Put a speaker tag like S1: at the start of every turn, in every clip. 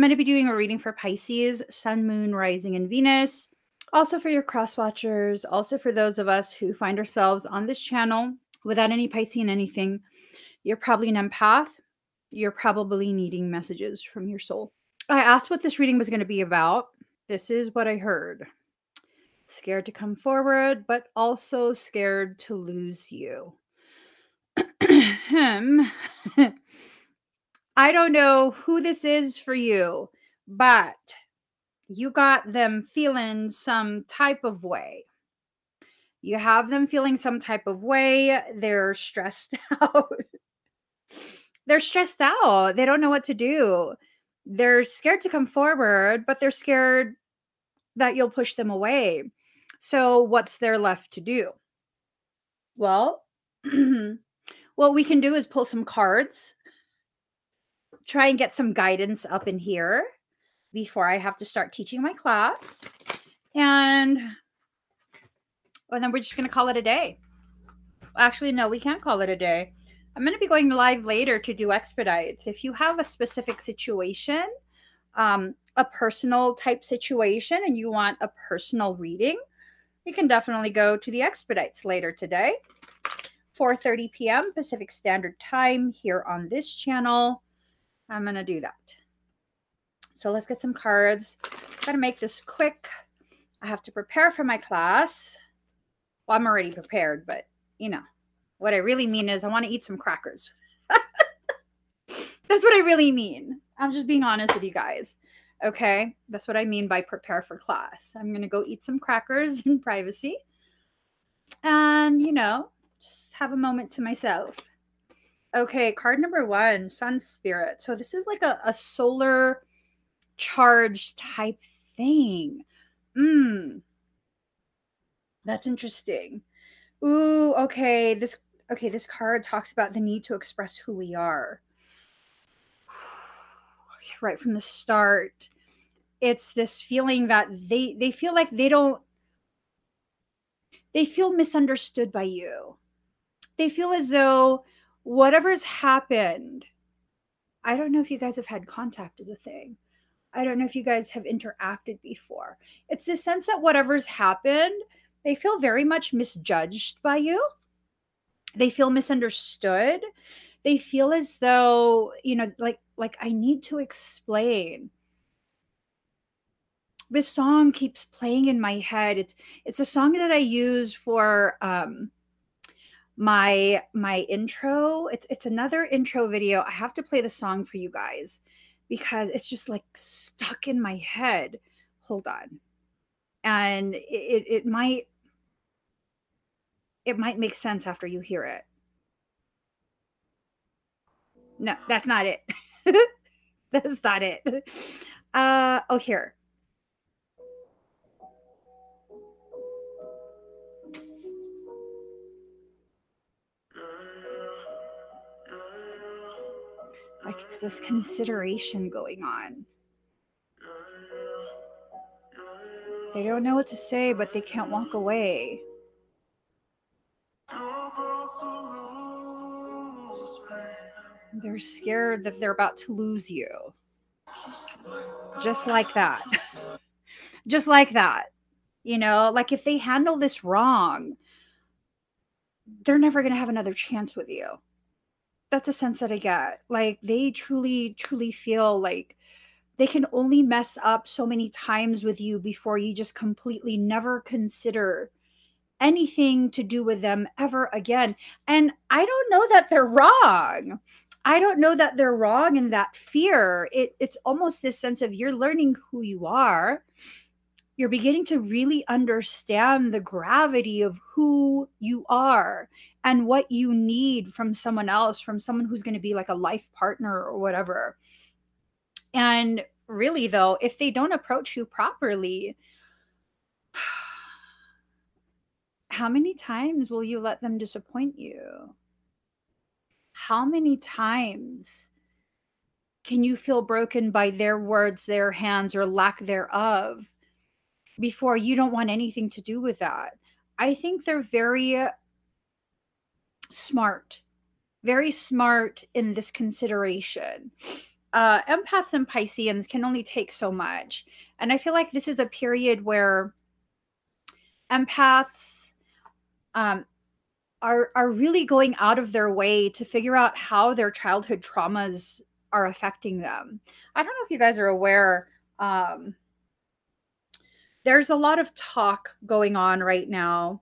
S1: I'm going to be doing a reading for Pisces, Sun, Moon, Rising, and Venus. Also for your cross watchers, also for those of us who find ourselves on this channel without any Piscean anything. You're probably an empath. You're probably needing messages from your soul. I asked what this reading was going to be about. This is what I heard scared to come forward, but also scared to lose you. Him. I don't know who this is for you, but you got them feeling some type of way. You have them feeling some type of way. They're stressed out. they're stressed out. They don't know what to do. They're scared to come forward, but they're scared that you'll push them away. So, what's there left to do? Well, what we can do is pull some cards, try and get some guidance up in here before I have to start teaching my class. And, and then we're just going to call it a day. Actually, no, we can't call it a day. I'm going to be going live later to do expedites. If you have a specific situation, um, a personal type situation, and you want a personal reading, you can definitely go to the expedites later today 4.30 p.m pacific standard time here on this channel i'm gonna do that. So let's get some cards. Gotta make this quick. I have to prepare for my class. Well i'm already prepared but you know what i really mean is i want to eat some crackers. That's what i really mean. I'm just being honest with you guys Okay, that's what I mean by prepare for class. I'm going to go eat some crackers in privacy and, you know, just have a moment to myself. Okay, card number one, Sun Spirit. So this is like a, a solar charge type thing. Hmm. That's interesting. Ooh, okay. This okay, this card talks about the need to express who we are right from the start it's this feeling that they they feel like they don't they feel misunderstood by you they feel as though whatever's happened i don't know if you guys have had contact as a thing. I don't know if you guys have interacted before. It's this sense that whatever's happened they feel very much misjudged by you. They feel misunderstood. They feel as though you know like like i need to explain. This song keeps playing in my head. It's it's a song that i use for um my my intro it's it's another intro video i have to play the song for you guys because it's just like stuck in my head hold on and it it might it might make sense after you hear it no, that's not it. that's not it. Uh oh here. Like it's this consideration going on. They don't know what to say, but they can't walk away. They're scared that they're about to lose you. Just like that. Just like that. You know, like if they handle this wrong, they're never going to have another chance with you. That's a sense that I get. Like they truly, truly feel like they can only mess up so many times with you before you just completely never consider anything to do with them ever again. And I don't know that they're wrong. I don't know that they're wrong in that fear. It, it's almost this sense of you're learning who you are. You're beginning to really understand the gravity of who you are and what you need from someone else, from someone who's going to be like a life partner or whatever. And really, though, if they don't approach you properly, how many times will you let them disappoint you? how many times can you feel broken by their words, their hands, or lack thereof before you don't want anything to do with that? I think they're very smart, very smart in this consideration. uh, empaths and Pisceans can only take so much. And I feel like this is a period where empaths um, are are really going out of their way to figure out how their childhood traumas are affecting them. I don't know if you guys are aware. Um, there's a lot of talk going on right now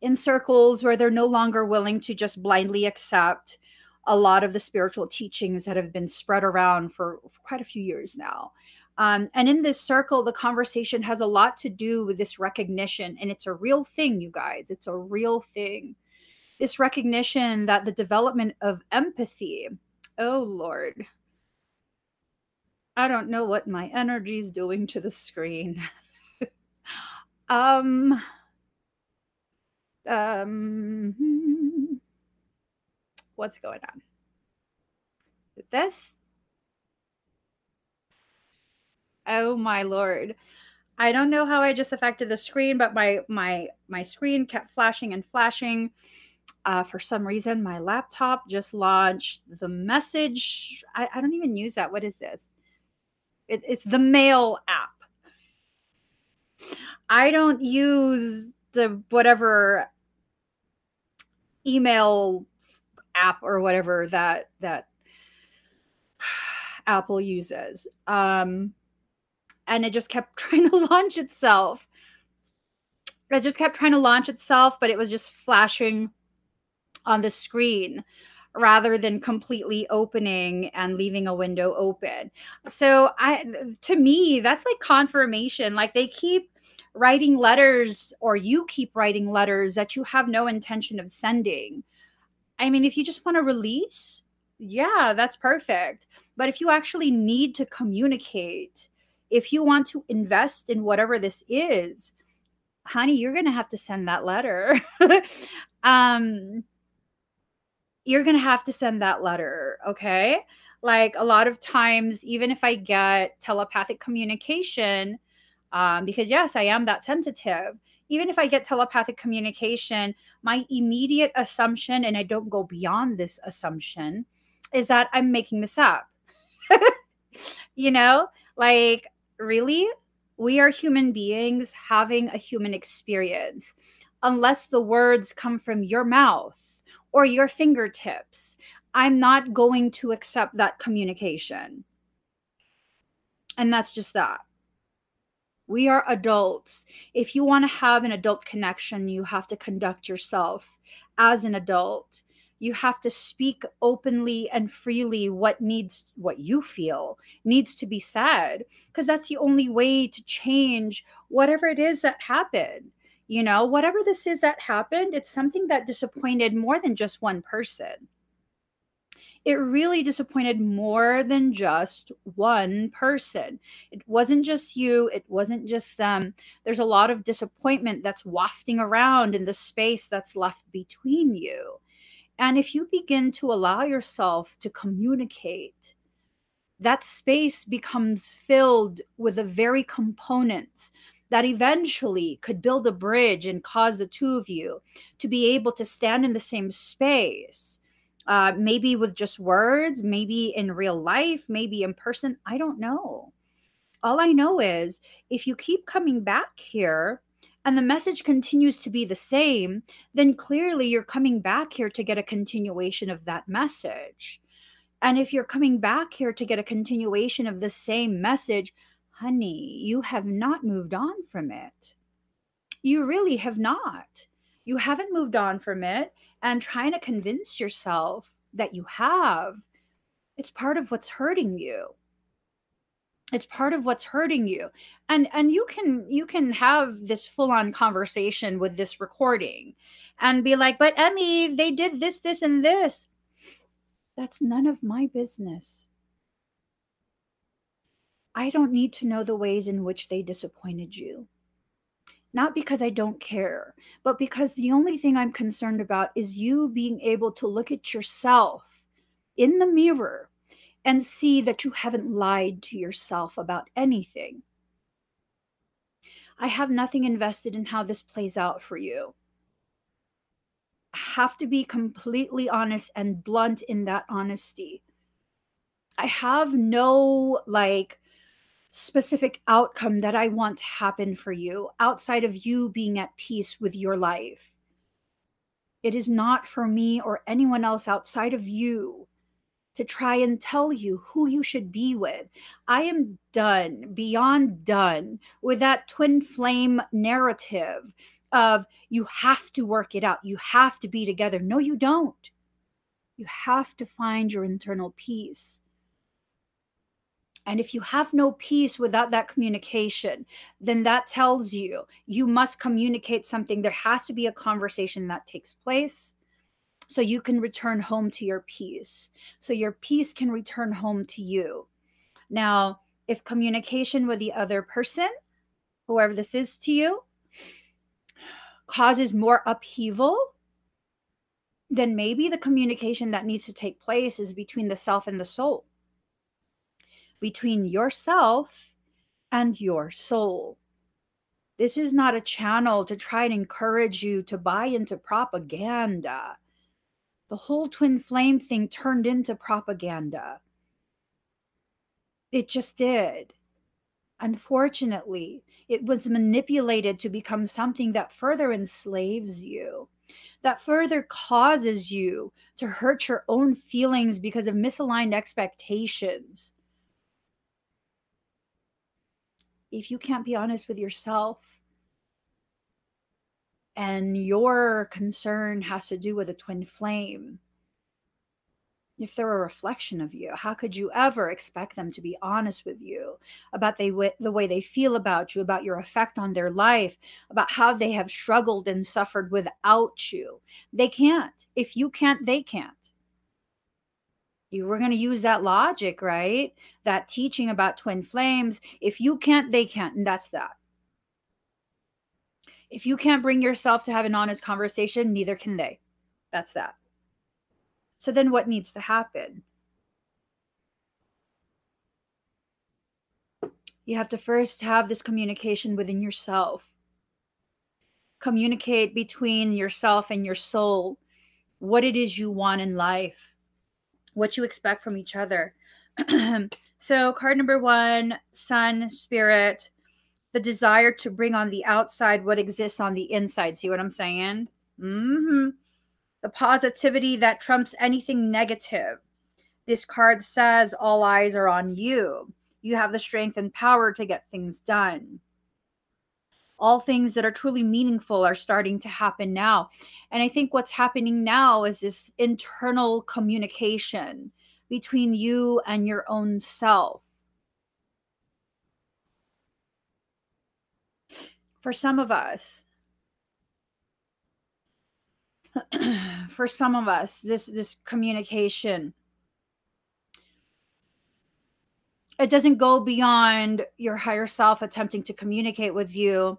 S1: in circles where they're no longer willing to just blindly accept a lot of the spiritual teachings that have been spread around for, for quite a few years now. Um, and in this circle, the conversation has a lot to do with this recognition. And it's a real thing, you guys. It's a real thing. This recognition that the development of empathy, oh Lord, I don't know what my energy is doing to the screen. um, um, what's going on this? Oh my lord. I don't know how I just affected the screen, but my my my screen kept flashing and flashing. Uh, for some reason, my laptop just launched the message. I, I don't even use that. What is this? It, it's the mail app. I don't use the whatever email app or whatever that that Apple uses. Um, and it just kept trying to launch itself. It just kept trying to launch itself, but it was just flashing on the screen rather than completely opening and leaving a window open. So I to me that's like confirmation like they keep writing letters or you keep writing letters that you have no intention of sending. I mean if you just want to release, yeah, that's perfect. But if you actually need to communicate, if you want to invest in whatever this is, honey, you're going to have to send that letter. um you're going to have to send that letter, okay? Like a lot of times even if I get telepathic communication um because yes, I am that sensitive. Even if I get telepathic communication, my immediate assumption and I don't go beyond this assumption is that I'm making this up. you know, like really, we are human beings having a human experience. Unless the words come from your mouth or your fingertips, I'm not going to accept that communication. And that's just that. We are adults. If you want to have an adult connection, you have to conduct yourself as an adult you have to speak openly and freely what needs what you feel needs to be said because that's the only way to change whatever it is that happened you know whatever this is that happened it's something that disappointed more than just one person it really disappointed more than just one person. It wasn't just you, it wasn't just them. There's a lot of disappointment that's wafting around in the space that's left between you. And if you begin to allow yourself to communicate, that space becomes filled with the very components that eventually could build a bridge and cause the two of you to be able to stand in the same space. Uh, maybe with just words, maybe in real life, maybe in person. I don't know. All I know is if you keep coming back here and the message continues to be the same, then clearly you're coming back here to get a continuation of that message. And if you're coming back here to get a continuation of the same message, honey, you have not moved on from it. You really have not. You haven't moved on from it. And trying to convince yourself that you have, it's part of what's hurting you it's part of what's hurting you and and you can you can have this full on conversation with this recording and be like but Emmie they did this this and this that's none of my business i don't need to know the ways in which they disappointed you not because i don't care but because the only thing i'm concerned about is you being able to look at yourself in the mirror and see that you haven't lied to yourself about anything. I have nothing invested in how this plays out for you. I have to be completely honest and blunt in that honesty. I have no like specific outcome that I want to happen for you outside of you being at peace with your life. It is not for me or anyone else outside of you to try and tell you who you should be with. I am done, beyond done with that twin flame narrative of you have to work it out, you have to be together. No, you don't. You have to find your internal peace. And if you have no peace without that communication, then that tells you you must communicate something. There has to be a conversation that takes place so you can return home to your peace. So your peace can return home to you. Now, if communication with the other person, whoever this is to you, causes more upheaval, then maybe the communication that needs to take place is between the self and the soul, between yourself and your soul. This is not a channel to try and encourage you to buy into propaganda the whole twin flame thing turned into propaganda. It just did. Unfortunately, it was manipulated to become something that further enslaves you, that further causes you to hurt your own feelings because of misaligned expectations. If you can't be honest with yourself, and your concern has to do with a twin flame, if they're a reflection of you, how could you ever expect them to be honest with you about they, the way they feel about you, about your effect on their life, about how they have struggled and suffered without you? They can't. If you can't, they can't. You were going to use that logic, right? That teaching about twin flames. If you can't, they can't. And that's that. If you can't bring yourself to have an honest conversation, neither can they. That's that. So then what needs to happen? You have to first have this communication within yourself. Communicate between yourself and your soul what it is you want in life, what you expect from each other. so, card number one, Sun, Spirit, the desire to bring on the outside what exists on the inside. See what I'm saying? Mm-hmm. The positivity that trumps anything negative. This card says all eyes are on you. You have the strength and power to get things done. All things that are truly meaningful are starting to happen now. And I think what's happening now is this internal communication between you and your own self for some of us for some of us this this communication it doesn't go beyond your higher self attempting to communicate with you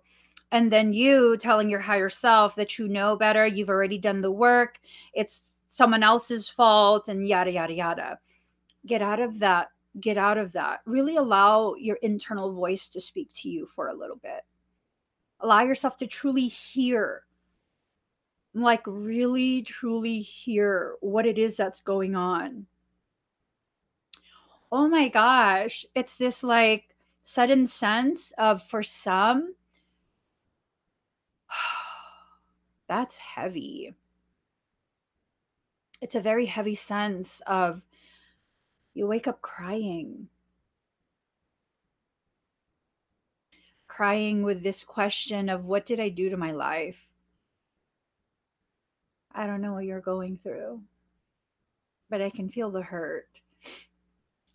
S1: and then you telling your higher self that you know better you've already done the work it's someone else's fault and yada yada yada. Get out of that get out of that. Really allow your internal voice to speak to you for a little bit. Allow yourself to truly hear like really truly hear what it is that's going on oh my gosh it's this like sudden sense of for some that's heavy it's a very heavy sense of you wake up crying crying with this question of what did I do to my life? I don't know what you're going through, but I can feel the hurt.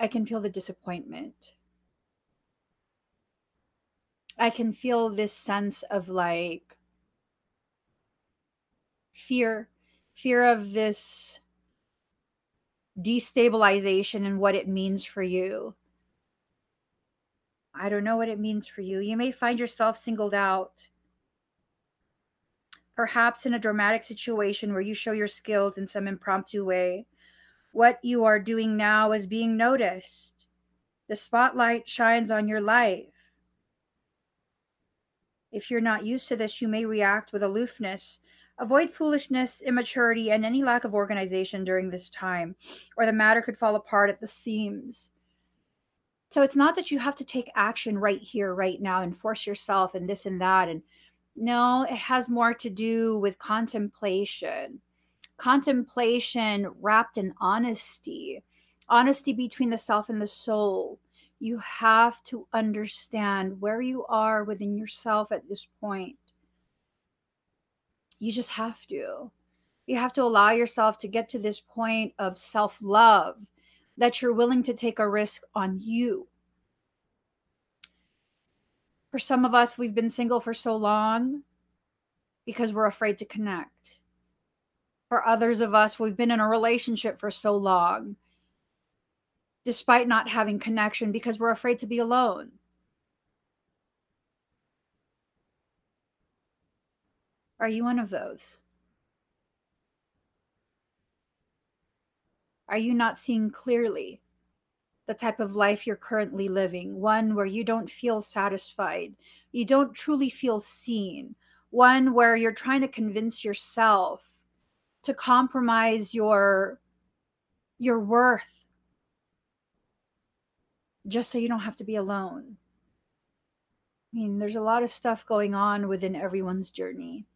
S1: I can feel the disappointment. I can feel this sense of like fear, fear of this destabilization and what it means for you. I don't know what it means for you. You may find yourself singled out. Perhaps in a dramatic situation where you show your skills in some impromptu way. What you are doing now is being noticed. The spotlight shines on your life. If you're not used to this, you may react with aloofness Avoid foolishness, immaturity, and any lack of organization during this time, or the matter could fall apart at the seams. So it's not that you have to take action right here, right now, and force yourself and this and that. And no, it has more to do with contemplation. Contemplation wrapped in honesty, honesty between the self and the soul. You have to understand where you are within yourself at this point you just have to. You have to allow yourself to get to this point of self love that you're willing to take a risk on you. For some of us, we've been single for so long because we're afraid to connect. For others of us, we've been in a relationship for so long despite not having connection because we're afraid to be alone. Are you one of those? Are you not seeing clearly the type of life you're currently living? One where you don't feel satisfied, you don't truly feel seen, one where you're trying to convince yourself to compromise your your worth just so you don't have to be alone. I mean, there's a lot of stuff going on within everyone's journey.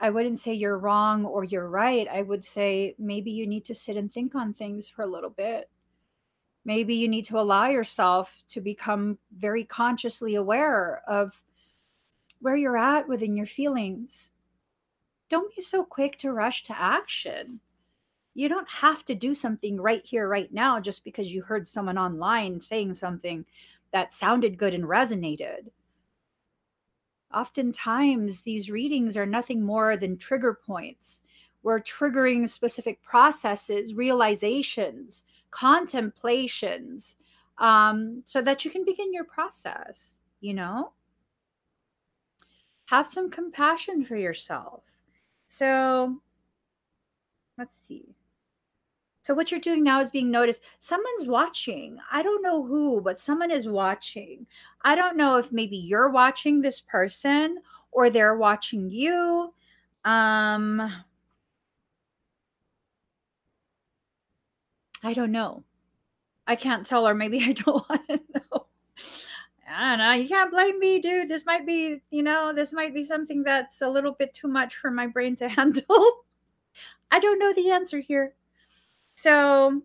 S1: I wouldn't say you're wrong or you're right. I would say maybe you need to sit and think on things for a little bit. Maybe you need to allow yourself to become very consciously aware of where you're at within your feelings. Don't be so quick to rush to action. You don't have to do something right here, right now, just because you heard someone online saying something that sounded good and resonated oftentimes these readings are nothing more than trigger points. We're triggering specific processes, realizations, contemplations, um, so that you can begin your process, you know? Have some compassion for yourself. So let's see. So what you're doing now is being noticed. Someone's watching. I don't know who, but someone is watching. I don't know if maybe you're watching this person or they're watching you. Um I don't know. I can't tell or maybe I don't want to know. I don't know. You can't blame me, dude. This might be, you know, this might be something that's a little bit too much for my brain to handle. I don't know the answer here. So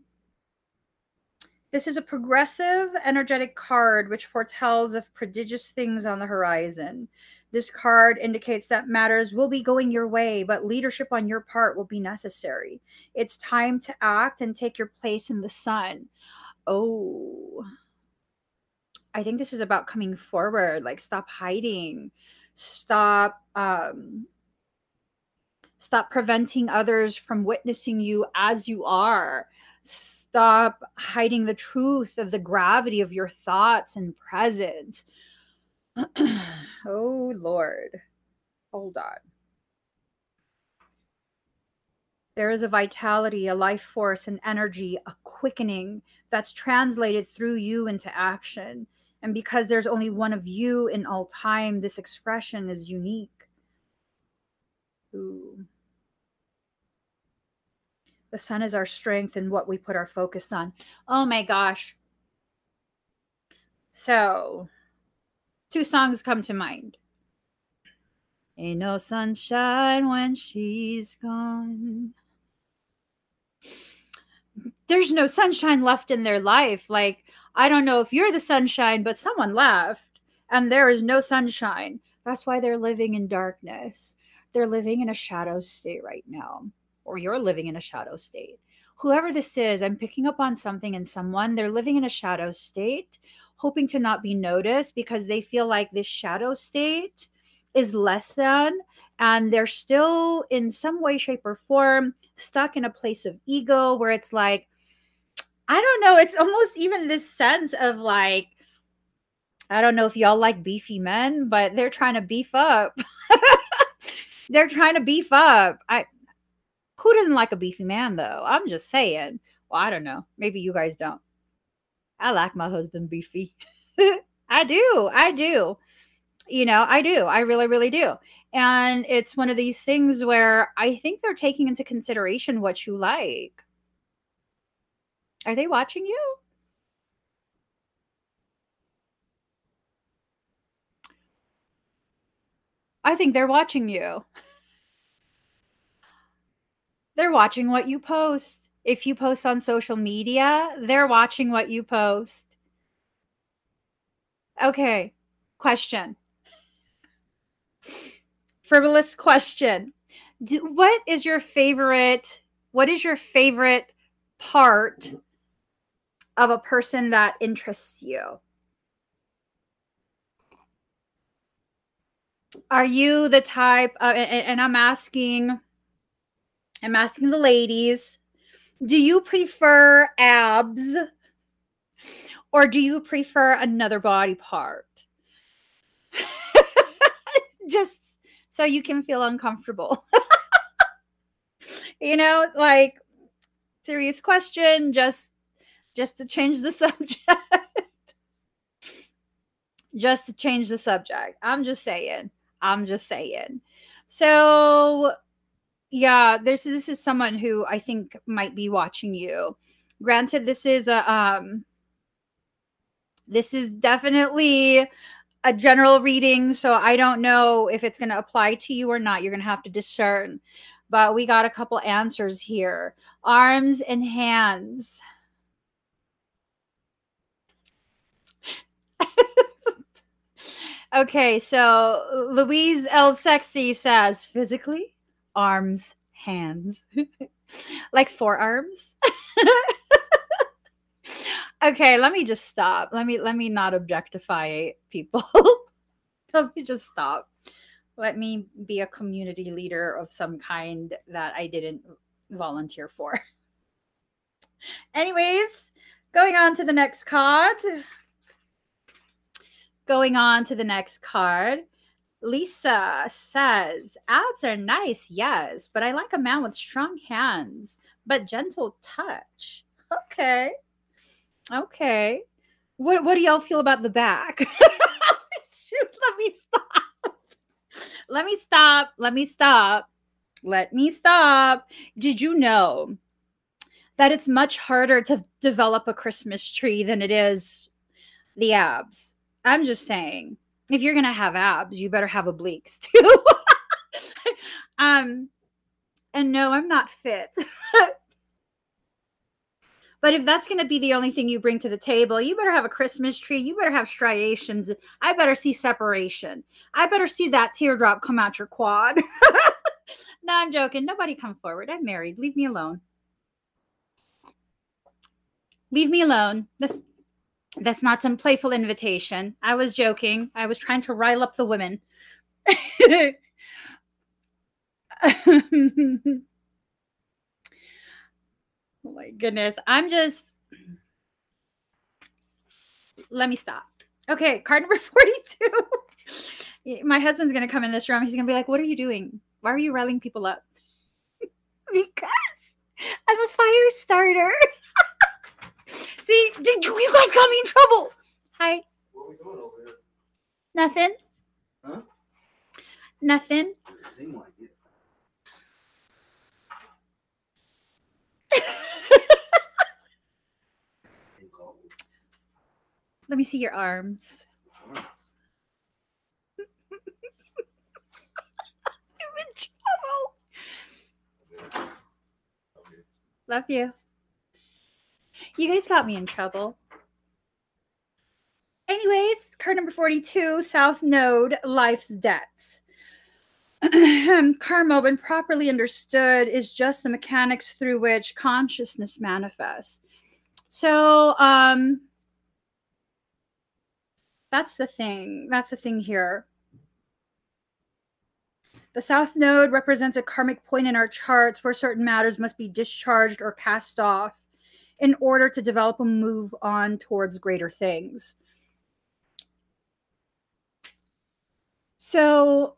S1: this is a progressive energetic card which foretells of prodigious things on the horizon. This card indicates that matters will be going your way, but leadership on your part will be necessary. It's time to act and take your place in the sun. Oh, I think this is about coming forward, like stop hiding, stop um Stop preventing others from witnessing you as you are. Stop hiding the truth of the gravity of your thoughts and presence. oh, Lord. Hold on. There is a vitality, a life force, an energy, a quickening that's translated through you into action. And because there's only one of you in all time, this expression is unique. Ooh. The sun is our strength and what we put our focus on. Oh my gosh. So, two songs come to mind. Ain't no sunshine when she's gone. There's no sunshine left in their life. Like, I don't know if you're the sunshine, but someone left and there is no sunshine. That's why they're living in darkness. They're living in a shadow state right now or you're living in a shadow state. Whoever this is, I'm picking up on something in someone. They're living in a shadow state, hoping to not be noticed because they feel like this shadow state is less than and they're still in some way shape or form stuck in a place of ego where it's like i don't know it's almost even this sense of like i don't know if y'all like beefy men but they're trying to beef up they're trying to beef up i who doesn't like a beefy man, though? I'm just saying. Well, I don't know. Maybe you guys don't. I like my husband beefy. I do. I do. You know, I do. I really, really do. And it's one of these things where I think they're taking into consideration what you like. Are they watching you? I think they're watching you. They're watching what you post. If you post on social media, they're watching what you post. Okay, question. Frivolous question. Do, what is your favorite? What is your favorite part of a person that interests you? Are you the type, uh, and, and I'm asking, I'm asking the ladies, do you prefer abs or do you prefer another body part? Just so you can feel uncomfortable. you know, like serious question, just just to change the subject. just to change the subject. I'm just saying. I'm just saying. So yeah, this this is someone who I think might be watching you. Granted, this is a um this is definitely a general reading, so I don't know if it's going to apply to you or not. You're going to have to discern. But we got a couple answers here. Arms and hands. Okay, so Louise L. Sexy says physically, arms, hands, like forearms. okay, let me just stop. Let me let me not objectify people. let me just stop. Let me be a community leader of some kind that I didn't volunteer for. Anyways, going on to the next card. Going on to the next card. Lisa says, ads are nice, yes, but I like a man with strong hands, but gentle touch. Okay. Okay. What what do y'all feel about the back? Shoot, let me stop. Let me stop. Let me stop. Let me stop. Did you know that it's much harder to develop a Christmas tree than it is the abs? I'm just saying. If you're gonna have abs, you better have obliques too. um, and no, I'm not fit. But if that's to be the only thing you bring to the table, you better have a Christmas tree. You better have striations. I better see separation. I better see that teardrop come out your quad. no, I'm joking. Nobody come forward. I'm married. Leave me alone. Leave me alone. This that's not some playful invitation. I was joking. I was trying to rile up the women. Oh my goodness. I'm just let me stop. Okay, card number 42. my husband's gonna come in this room. He's gonna be like, What are you doing? Why are you riling people up? because I'm a fire starter. See, did you, you guys got me in trouble. Hi.
S2: What are we doing over here?
S1: Nothing.
S2: Huh?
S1: Nothing.
S2: It seemed like it. They called me.
S1: Let me see your arms. I'm in trouble.
S2: Okay.
S1: Love you. You guys got me in trouble. Anyways, card number 42, South Node, Life's Debts. Karma, when properly understood, is just the mechanics through which consciousness manifests. So, um, that's the thing. That's the thing here. The South Node represents a karmic point in our charts where certain matters must be discharged or cast off in order to develop and move on towards greater things. So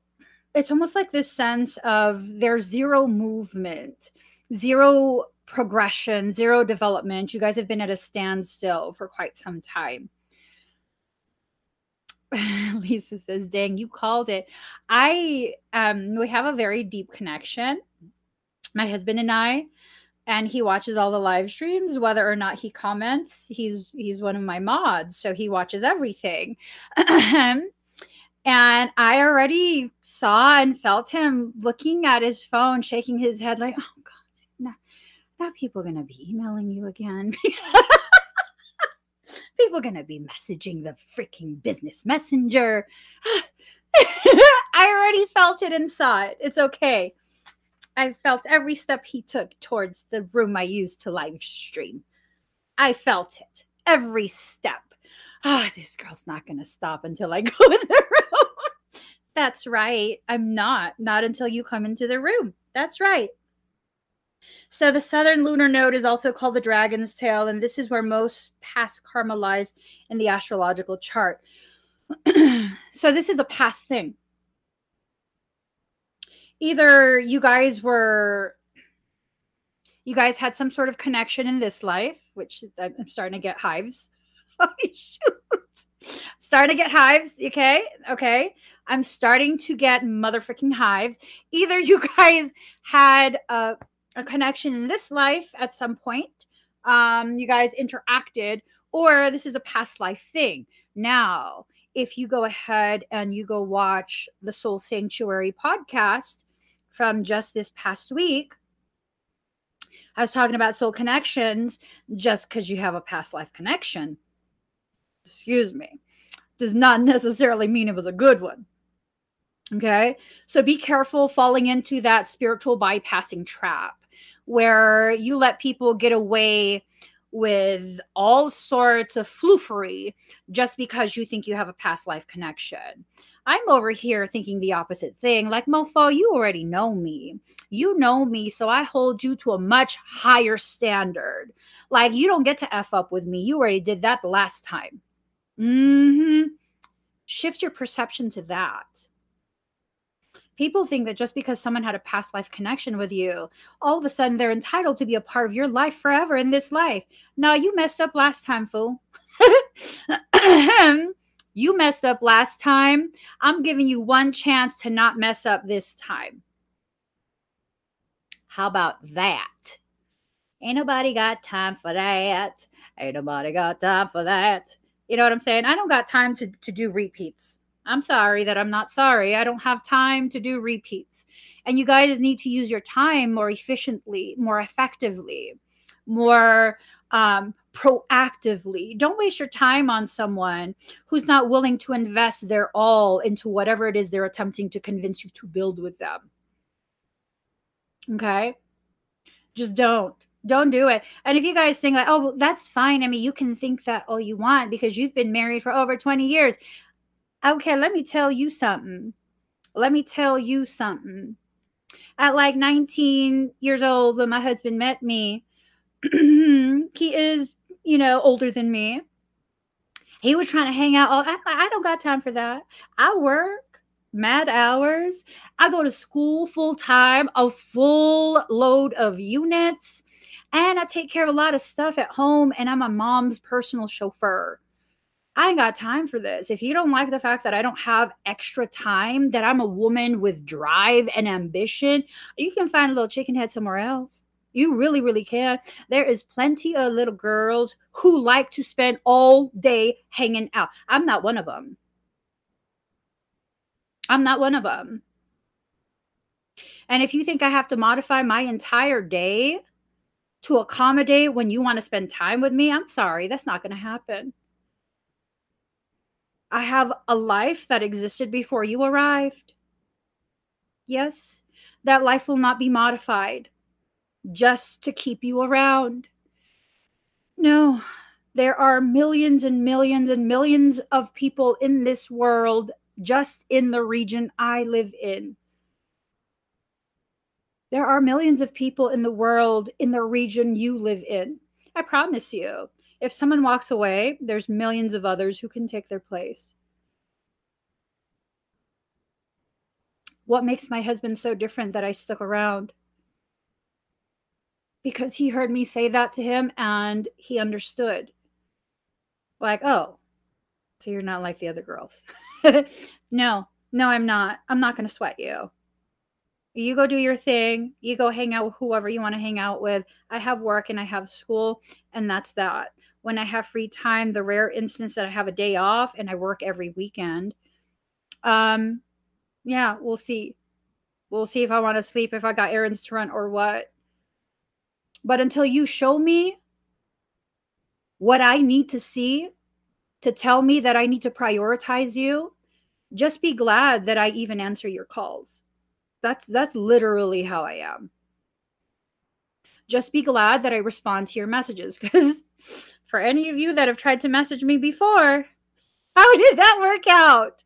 S1: it's almost like this sense of there's zero movement, zero progression, zero development. You guys have been at a standstill for quite some time. Lisa says, "Dang, you called it." I um we have a very deep connection. My husband and I and he watches all the live streams whether or not he comments. He's he's one of my mods, so he watches everything. and I already saw and felt him looking at his phone, shaking his head like, "Oh god, now, now people are going to be emailing you again." people are going to be messaging the freaking business messenger. I already felt it and saw it. It's okay. I felt every step he took towards the room I used to live stream. I felt it every step. Ah, oh, this girl's not going to stop until I go in the room. That's right. I'm not. Not until you come into the room. That's right. So the southern lunar node is also called the dragon's tail, and this is where most past karma lies in the astrological chart. so this is a past thing. Either you guys were you guys had some sort of connection in this life, which I'm starting to get hives. Oh shoot. Starting to get hives. Okay. Okay. I'm starting to get motherfucking hives. Either you guys had a a connection in this life at some point. Um, you guys interacted, or this is a past life thing. Now, if you go ahead and you go watch the Soul Sanctuary podcast from just this past week, I was talking about soul connections just because you have a past life connection. Excuse me. Does not necessarily mean it was a good one. Okay. So be careful falling into that spiritual bypassing trap where you let people get away with all sorts of floofery just because you think you have a past life connection. I'm over here thinking the opposite thing. Like, mofo, you already know me. You know me, so I hold you to a much higher standard. Like, you don't get to F up with me. You already did that the last time. Mm-hmm. Shift your perception to that people think that just because someone had a past life connection with you, all of a sudden they're entitled to be a part of your life forever in this life. No, you messed up last time, fool. you messed up last time. I'm giving you one chance to not mess up this time. How about that? Ain't nobody got time for that. Ain't nobody got time for that. You know what I'm saying? I don't got time to, to do repeats. I'm sorry that I'm not sorry. I don't have time to do repeats. And you guys need to use your time more efficiently, more effectively, more um, proactively. Don't waste your time on someone who's not willing to invest their all into whatever it is they're attempting to convince you to build with them. Okay? Just don't. Don't do it. And if you guys think like, oh, well, that's fine. I mean, you can think that all you want because you've been married for over 20 years. Okay, let me tell you something. Let me tell you something. At like 19 years old, when my husband met me, he is, you know, older than me. He was trying to hang out. All, I, I don't got time for that. I work mad hours. I go to school full time, a full load of units, and I take care of a lot of stuff at home. And I'm a mom's personal chauffeur. I ain't got time for this. If you don't like the fact that I don't have extra time, that I'm a woman with drive and ambition, you can find a little chicken head somewhere else. You really, really can. There is plenty of little girls who like to spend all day hanging out. I'm not one of them. I'm not one of them. And if you think I have to modify my entire day to accommodate when you want to spend time with me, I'm sorry, that's not going to happen. I have a life that existed before you arrived. Yes, that life will not be modified just to keep you around. No, there are millions and millions and millions of people in this world just in the region I live in. There are millions of people in the world in the region you live in. I promise you. If someone walks away, there's millions of others who can take their place. What makes my husband so different that I stuck around? Because he heard me say that to him and he understood. Like, oh, So you're not like the other girls. no, no, I'm not. I'm not going to sweat you. You go do your thing. You go hang out with whoever you want to hang out with. I have work and I have school, and that's that. When I have free time, the rare instance that I have a day off and I work every weekend, um, yeah, we'll see. We'll see if I want to sleep, if I got errands to run, or what. But until you show me what I need to see to tell me that I need to prioritize you, just be glad that I even answer your calls. That's that's literally how I am. Just be glad that I respond to your messages cuz for any of you that have tried to message me before, how did that work out?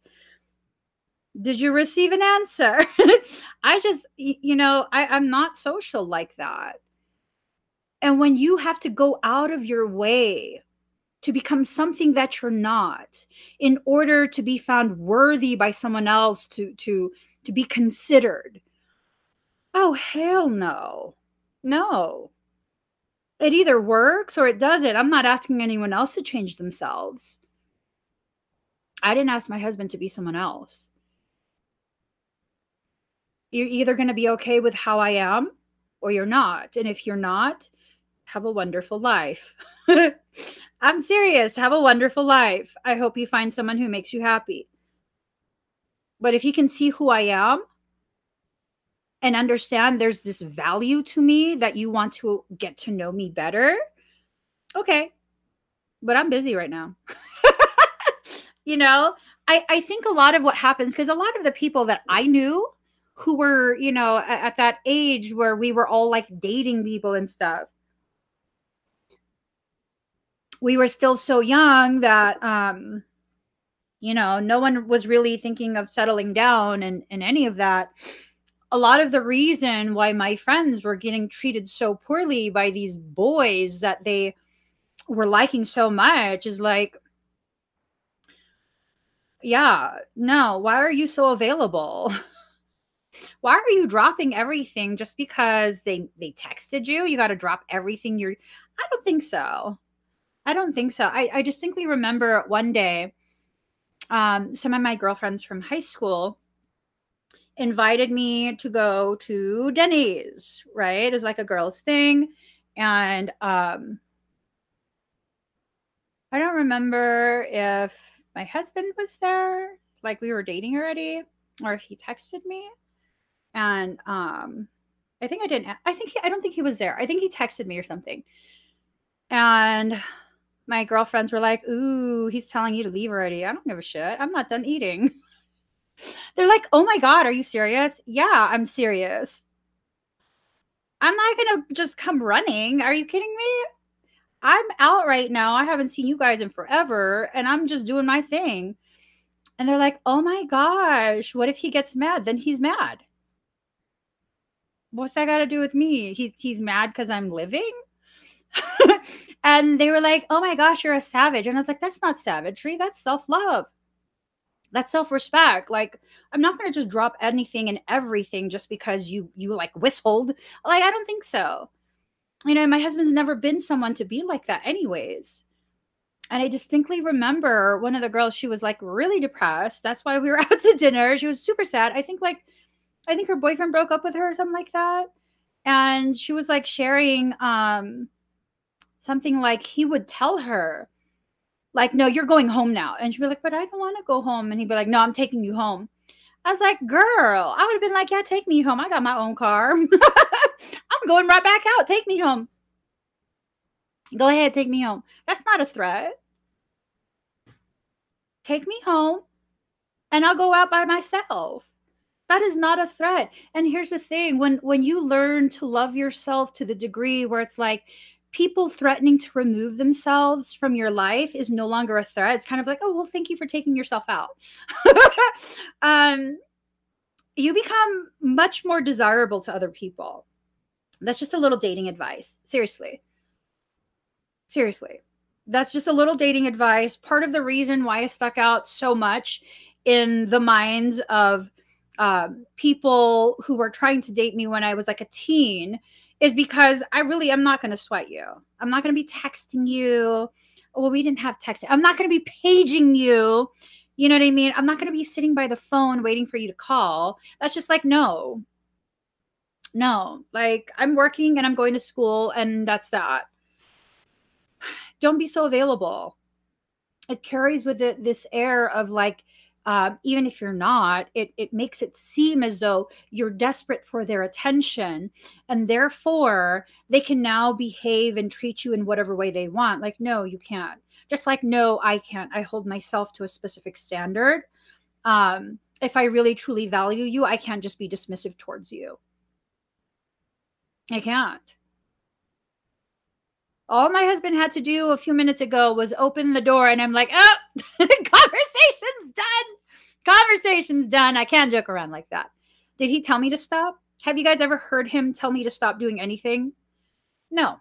S1: Did you receive an answer? I just, you know, I, I'm not social like that. And when you have to go out of your way to become something that you're not in order to be found worthy by someone else to to to be considered oh hell no. No. It either works or it doesn't. I'm not asking anyone else to change themselves. I didn't ask my husband to be someone else. You're either going to be okay with how i am or you're not. And if you're not have a wonderful life I'm serious. Have a wonderful life. I hope you find someone who makes you happy. But if you can see who I am and understand there's this value to me that you want to get to know me better, okay. But I'm busy right now. you know, I, I think a lot of what happens because a lot of the people that I knew who were, you know, at, at that age where we were all like dating people and stuff we were still so young that um you know no one was really thinking of settling down and and any of that. A lot of the reason why my friends were getting treated so poorly by these boys that they were liking so much is like yeah no why are you so available? Why are you dropping everything just because they they texted you? You got to drop everything you're i don't think so I don't think so. I, I distinctly remember one day, um, some of my girlfriends from high school invited me to go to Denny's, right? It's like a girl's thing. And um, I don't remember if my husband was there, like we were dating already, or if he texted me. And um, I think I didn't, I think he, I don't think he was there. I think he texted me or something. And my girlfriends were like, Ooh, he's telling you to leave already. I don't give a shit. I'm not done eating. They're like, Oh my God, are you serious? Yeah, I'm serious. I'm not going to just come running. Are you kidding me? I'm out right now. I haven't seen you guys in forever, and I'm just doing my thing. And they're like, Oh my gosh, what if he gets mad? Then he's mad. What's that got to do with me? He, he's mad because I'm living? and they were like, oh my gosh, you're a savage. And I was like, that's not savagery, that's self love. That's self respect. Like, I'm not going to just drop anything and everything just because you, you like whistled. Like, I don't think so. You know, my husband's never been someone to be like that, anyways. And I distinctly remember one of the girls, she was like really depressed. That's why we were out to dinner. She was super sad. I think like, I think her boyfriend broke up with her or something like that. And she was like sharing, um, something like he would tell her, like, no, you're going home now. And she'd be like, but I don't want to go home. And he'd be like, no, I'm taking you home. I was like, girl, I would have been like, yeah, take me home. I got my own car. I'm going right back out. Take me home. Go ahead, take me home. That's not a threat. Take me home and I'll go out by myself. That is not a threat. And here's the thing when when you learn to love yourself to the degree where it's like people threatening to remove themselves from your life is no longer a threat. It's kind of like, oh, well, thank you for taking yourself out. um, you become much more desirable to other people. That's just a little dating advice. Seriously. Seriously. That's just a little dating advice. Part of the reason why I stuck out so much in the minds of um, people who were trying to date me when I was like a teen is because I really am not going to sweat you. I'm not going to be texting you. Oh, well, we didn't have texting. I'm not going to be paging you. You know what I mean? I'm not going to be sitting by the phone waiting for you to call. That's just like, no. No, like I'm working and I'm going to school and that's that. Don't be so available. It carries with it this air of like, um, even if you're not, it, it makes it seem as though you're desperate for their attention. And therefore, they can now behave and treat you in whatever way they want. Like, no, you can't. Just like, no, I can't. I hold myself to a specific standard. Um, if I really truly value you, I can't just be dismissive towards you. I can't. All my husband had to do a few minutes ago was open the door, and I'm like, oh, conversation's done. Conversation's done. I can't joke around like that. Did he tell me to stop? Have you guys ever heard him tell me to stop doing anything? No.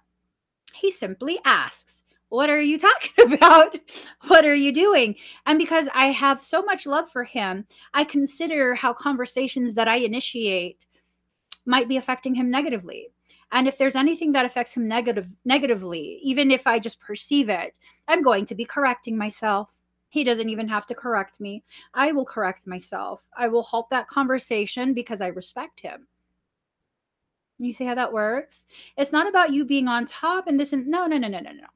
S1: He simply asks, What are you talking about? what are you doing? And because I have so much love for him, I consider how conversations that I initiate might be affecting him negatively. And if there's anything that affects him negative negatively, even if I just perceive it, I'm going to be correcting myself. He doesn't even have to correct me. I will correct myself. I will halt that conversation because I respect him. You see how that works? It's not about you being on top and this and no, no, no, no, no, no.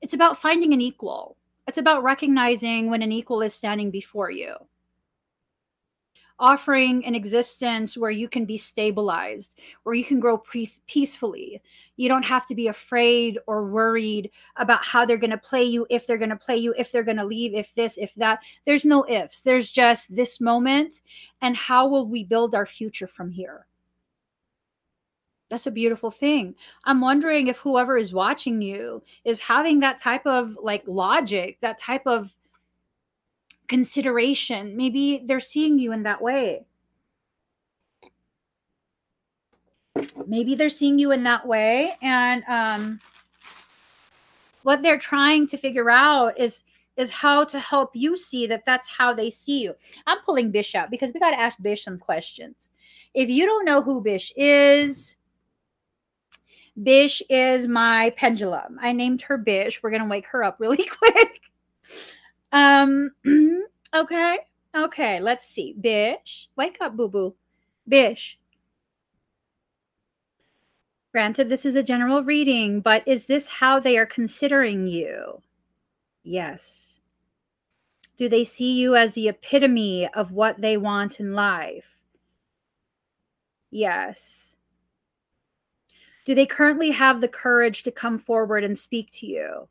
S1: It's about finding an equal. It's about recognizing when an equal is standing before you offering an existence where you can be stabilized, where you can grow peacefully. You don't have to be afraid or worried about how they're going to play you, if they're going to play you, if they're going to leave, if this, if that. There's no ifs. There's just this moment and how will we build our future from here? That's a beautiful thing. I'm wondering if whoever is watching you is having that type of like logic, that type of consideration. Maybe they're seeing you in that way. Maybe they're seeing you in that way. And um, what they're trying to figure out is is how to help you see that that's how they see you. I'm pulling Bish out because we got to ask Bish some questions. If you don't know who Bish is, Bish is my pendulum. I named her Bish. We're going to wake her up really quick. Um, okay. Okay, let's see. Bish, wake up, boo boo. Bish. Granted, this is a general reading, but is this how they are considering you? Yes. Do they see you as the epitome of what they want in life? Yes. Do they currently have the courage to come forward and speak to you?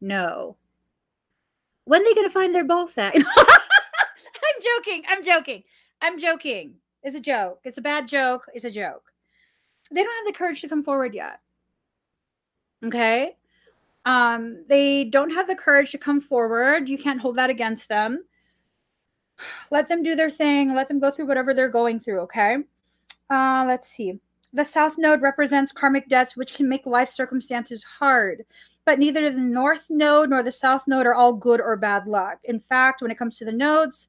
S1: No when are they going to find their ball sack? I'm joking. I'm joking. I'm joking. It's a joke. It's a bad joke. It's a joke. They don't have the courage to come forward yet. Okay? Um, they don't have the courage to come forward. You can't hold that against them. Let them do their thing. Let them go through whatever they're going through, okay? Uh, let's see. The South Node represents karmic debts, which can make life circumstances hard but neither the north node nor the south node are all good or bad luck. In fact, when it comes to the nodes,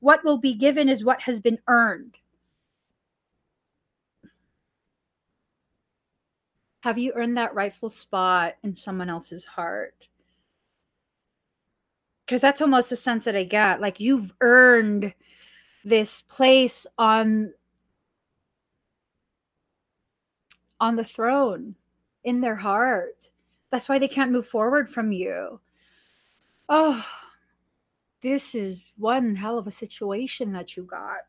S1: what will be given is what has been earned. Have you earned that rightful spot in someone else's heart? Because that's almost the sense that I get. Like you've earned this place on on the throne in their heart that's why they can't move forward from you. Oh, this is one hell of a situation that you got.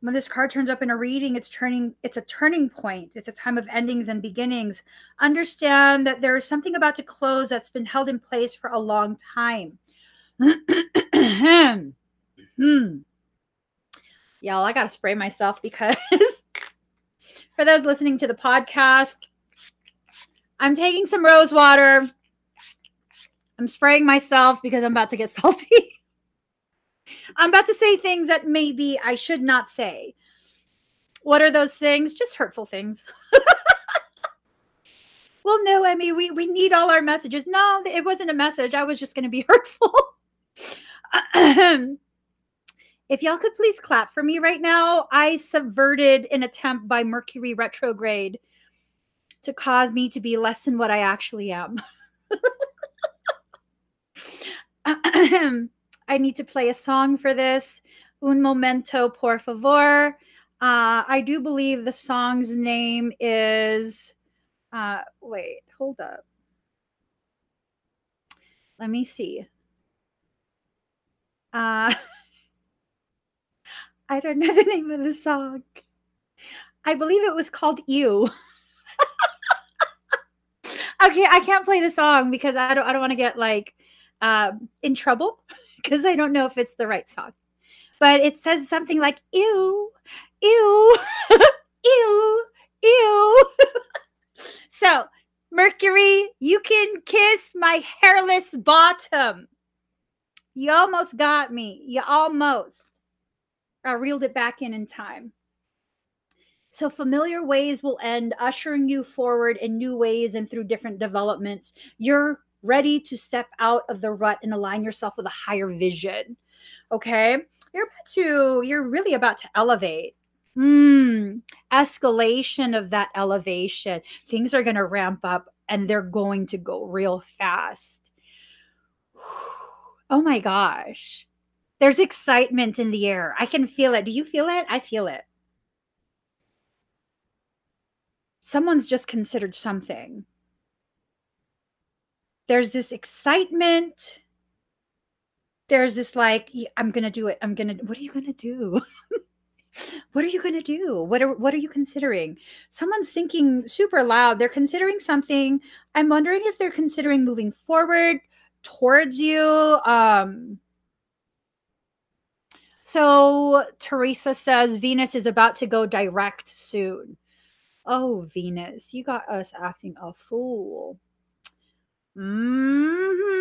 S1: When this card turns up in a reading, it's turning it's a turning point. It's a time of endings and beginnings. Understand that there is something about to close that's been held in place for a long time. hmm. Y'all, I gotta spray myself because for those listening to the podcast, I'm taking some rose water. I'm spraying myself because I'm about to get salty. I'm about to say things that maybe I should not say. What are those things? Just hurtful things. well, no, Emmie, we, we need all our messages. No, it wasn't a message. I was just going to be hurtful. If y'all could please clap for me right now, I subverted an attempt by Mercury retrograde to cause me to be less than what I actually am. I need to play a song for this. Un momento, por favor. Uh, I do believe the song's name is. Uh, wait, hold up. Let me see. Uh, I don't know the name of the song. I believe it was called "You." okay, I can't play the song because I don't. I don't want to get like um, in trouble because I don't know if it's the right song. But it says something like "ew, ew, ew, ew." so, Mercury, you can kiss my hairless bottom. You almost got me. You almost. I reeled it back in in time. So, familiar ways will end, ushering you forward in new ways and through different developments. You're ready to step out of the rut and align yourself with a higher vision. Okay. You're about to, you're really about to elevate. Hmm. Escalation of that elevation. Things are going to ramp up and they're going to go real fast. Oh my gosh. There's excitement in the air. I can feel it. Do you feel it? I feel it. Someone's just considered something. There's this excitement. There's this like i'm gonna do it. I'm gonna what are you gonna do? What are you gonna do? What are what are you considering? Someone's thinking super loud. They're considering something. I'm wondering if they're considering moving forward towards you um so teresa says venus is about to go direct soon oh venus you got us acting a fool hmm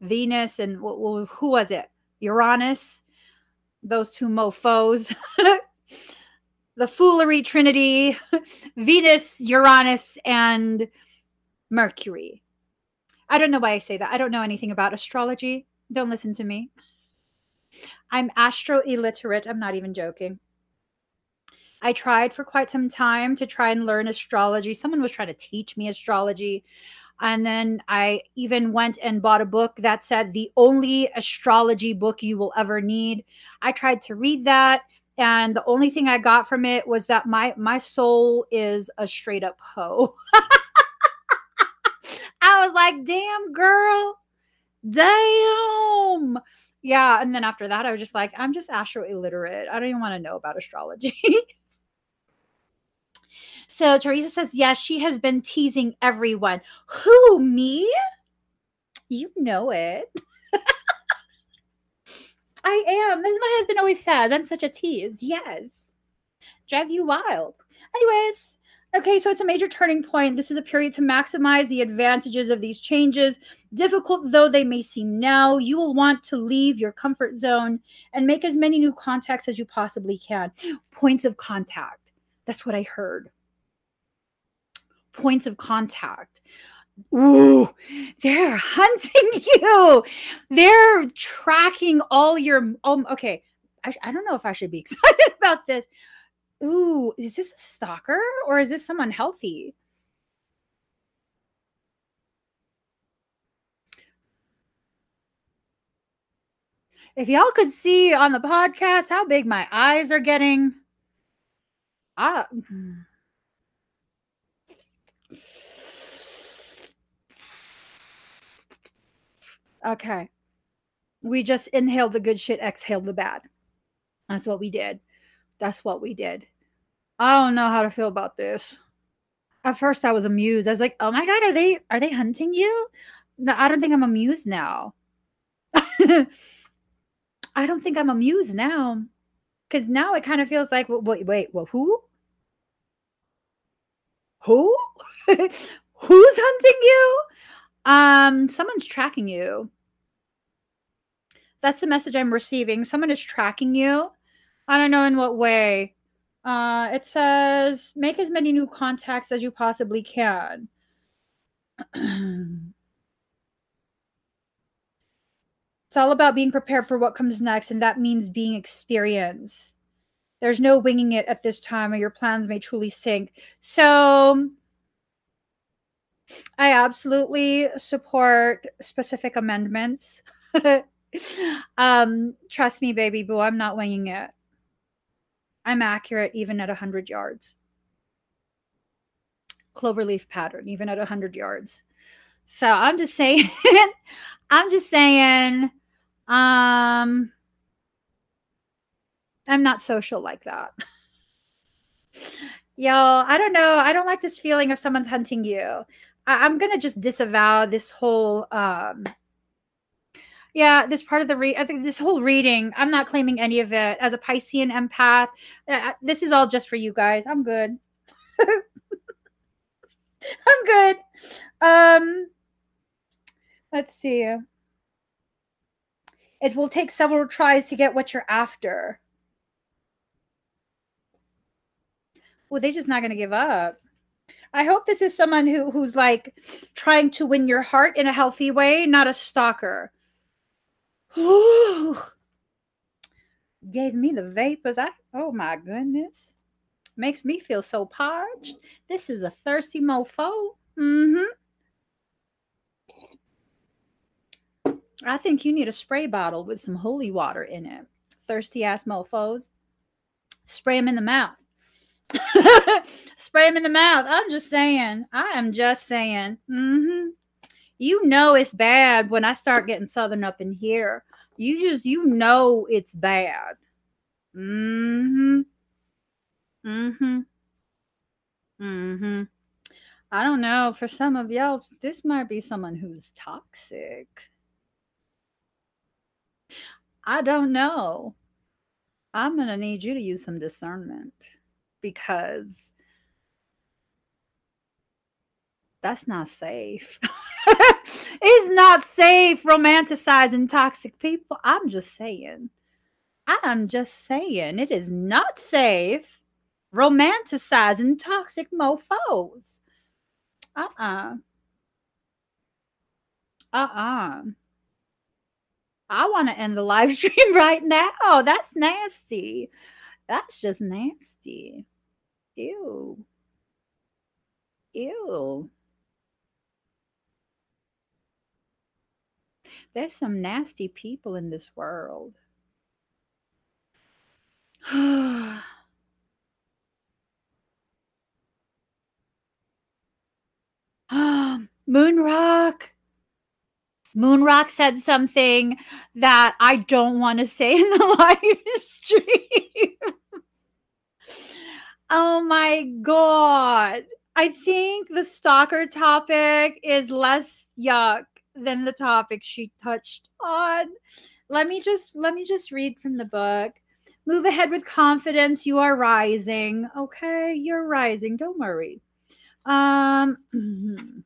S1: Venus and well, who was it? Uranus. Those two mofos. the foolery trinity, Venus, Uranus, and Mercury. I don't know why I say that. I don't know anything about astrology. Don't listen to me. I'm astro illiterate. I'm not even joking. I tried for quite some time to try and learn astrology. Someone was trying to teach me astrology. And then I even went and bought a book that said the only astrology book you will ever need. I tried to read that and the only thing I got from it was that my my soul is a straight up hoe. I was like, "Damn, girl. Damn." Yeah, and then after that I was just like, "I'm just astro illiterate. I don't even want to know about astrology." So Teresa says, yes, she has been teasing everyone. Who, me? You know it. I am. As my husband always says, I'm such a tease. Yes. Drive you wild. Anyways, okay, so it's a major turning point. This is a period to maximize the advantages of these changes. Difficult though they may seem now, you will want to leave your comfort zone and make as many new contacts as you possibly can. Points of contact. That's what I heard points of contact. Ooh, they're hunting you. They're tracking all your. Um, okay, I, I don't know if I should be excited about this. Ooh, is this a stalker or is this someone healthy? If y'all could see on the podcast how big my eyes are getting, ah. Okay. We just inhaled the good shit, exhaled the bad. That's what we did. That's what we did. I don't know how to feel about this. At first I was amused. I was like, "Oh my god, are they are they hunting you?" No, I don't think I'm amused now. I don't think I'm amused now. Cuz now it kind of feels like wait, wait, well, who? Who? Who's hunting you? Um, someone's tracking you. That's the message I'm receiving. Someone is tracking you. I don't know in what way. Uh, it says make as many new contacts as you possibly can. It's all about being prepared for what comes next, and that means being experienced. There's no winging it at this time, or your plans may truly sink. So, I absolutely support specific amendments. um, trust me, baby boo, I'm not winging it. I'm accurate even at 100 yards. Cloverleaf pattern, even at 100 yards. So I'm just saying, I'm just saying, um, I'm not social like that. Y'all, I don't know. I don't like this feeling of someone's hunting you. I, am gonna just disavow this whole um yeah, this part of the read, I think this whole reading, I'm not claiming any of it as a Piscean empath. Uh, this is all just for you guys. I'm good. I'm good. Um, let's see. It will take several tries to get what you're after. Well, they're just not going to give up. I hope this is someone who who's like trying to win your heart in a healthy way, not a stalker. Gave me the vapors. I oh my goodness. Makes me feel so parched. This is a thirsty mofo. Mm-hmm. I think you need a spray bottle with some holy water in it. Thirsty ass mofos. Spray them in the mouth. Spray them in the mouth. I'm just saying. I am just saying. Mm-hmm. You know it's bad when I start getting southern up in here. You just you know it's bad. Mm-hmm. Mm-hmm. Mm-hmm. I don't know. For some of y'all, this might be someone who's toxic. I don't know. I'm going to need you to use some discernment because that's not safe. it's not safe romanticizing toxic people. I'm just saying. I'm just saying it is not safe romanticizing toxic mofos. Uh-uh. Uh-uh. I want to end the live stream right now. That's nasty. That's just nasty. Ew. Ew. There's some nasty people in this world. Moonrock. Moonrock said something that I don't want to say in the live stream. Oh my God. I think the stalker topic is less yuck than the topic she touched on. Let me just let me just read from the book. Move ahead with confidence. You are rising. Okay, you're rising. Don't worry. Um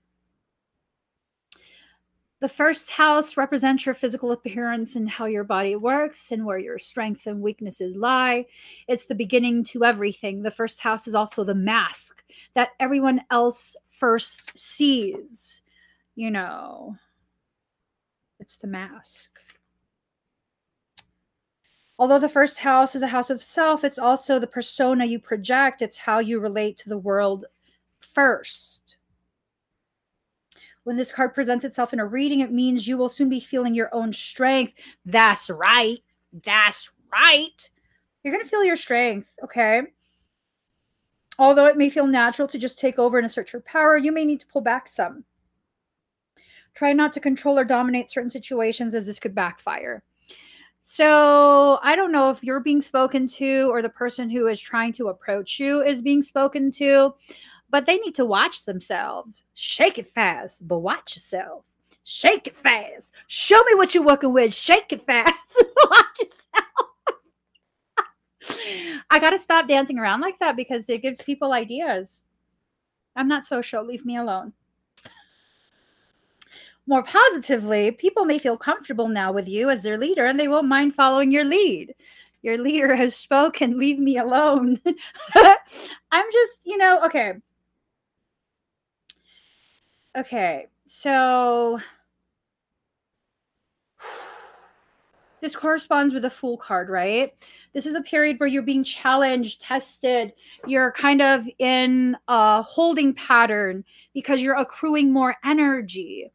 S1: The first house represents your physical appearance and how your body works and where your strengths and weaknesses lie. It's the beginning to everything. The first house is also the mask that everyone else first sees. You know, it's the mask. Although the first house is a house of self, it's also the persona you project, it's how you relate to the world first. When this card presents itself in a reading, it means you will soon be feeling your own strength. That's right. That's right. You're going to feel your strength, okay? Although it may feel natural to just take over and assert your power, you may need to pull back some. Try not to control or dominate certain situations as this could backfire. So, I don't know if you're being spoken to or the person who is trying to approach you is being spoken to but they need to watch themselves. Shake it fast, but watch yourself. Shake it fast. Show me what you're working with. Shake it fast. watch yourself. I got to stop dancing around like that because it gives people ideas. I'm not social. Leave me alone. More positively, people may feel comfortable now with you as their leader and they won't mind following your lead. Your leader has spoken. Leave me alone. I'm just, you know, okay. Okay, so this corresponds with the Fool card, right? This is a period where you're being challenged, tested. You're kind of in a holding pattern because you're accruing more energy.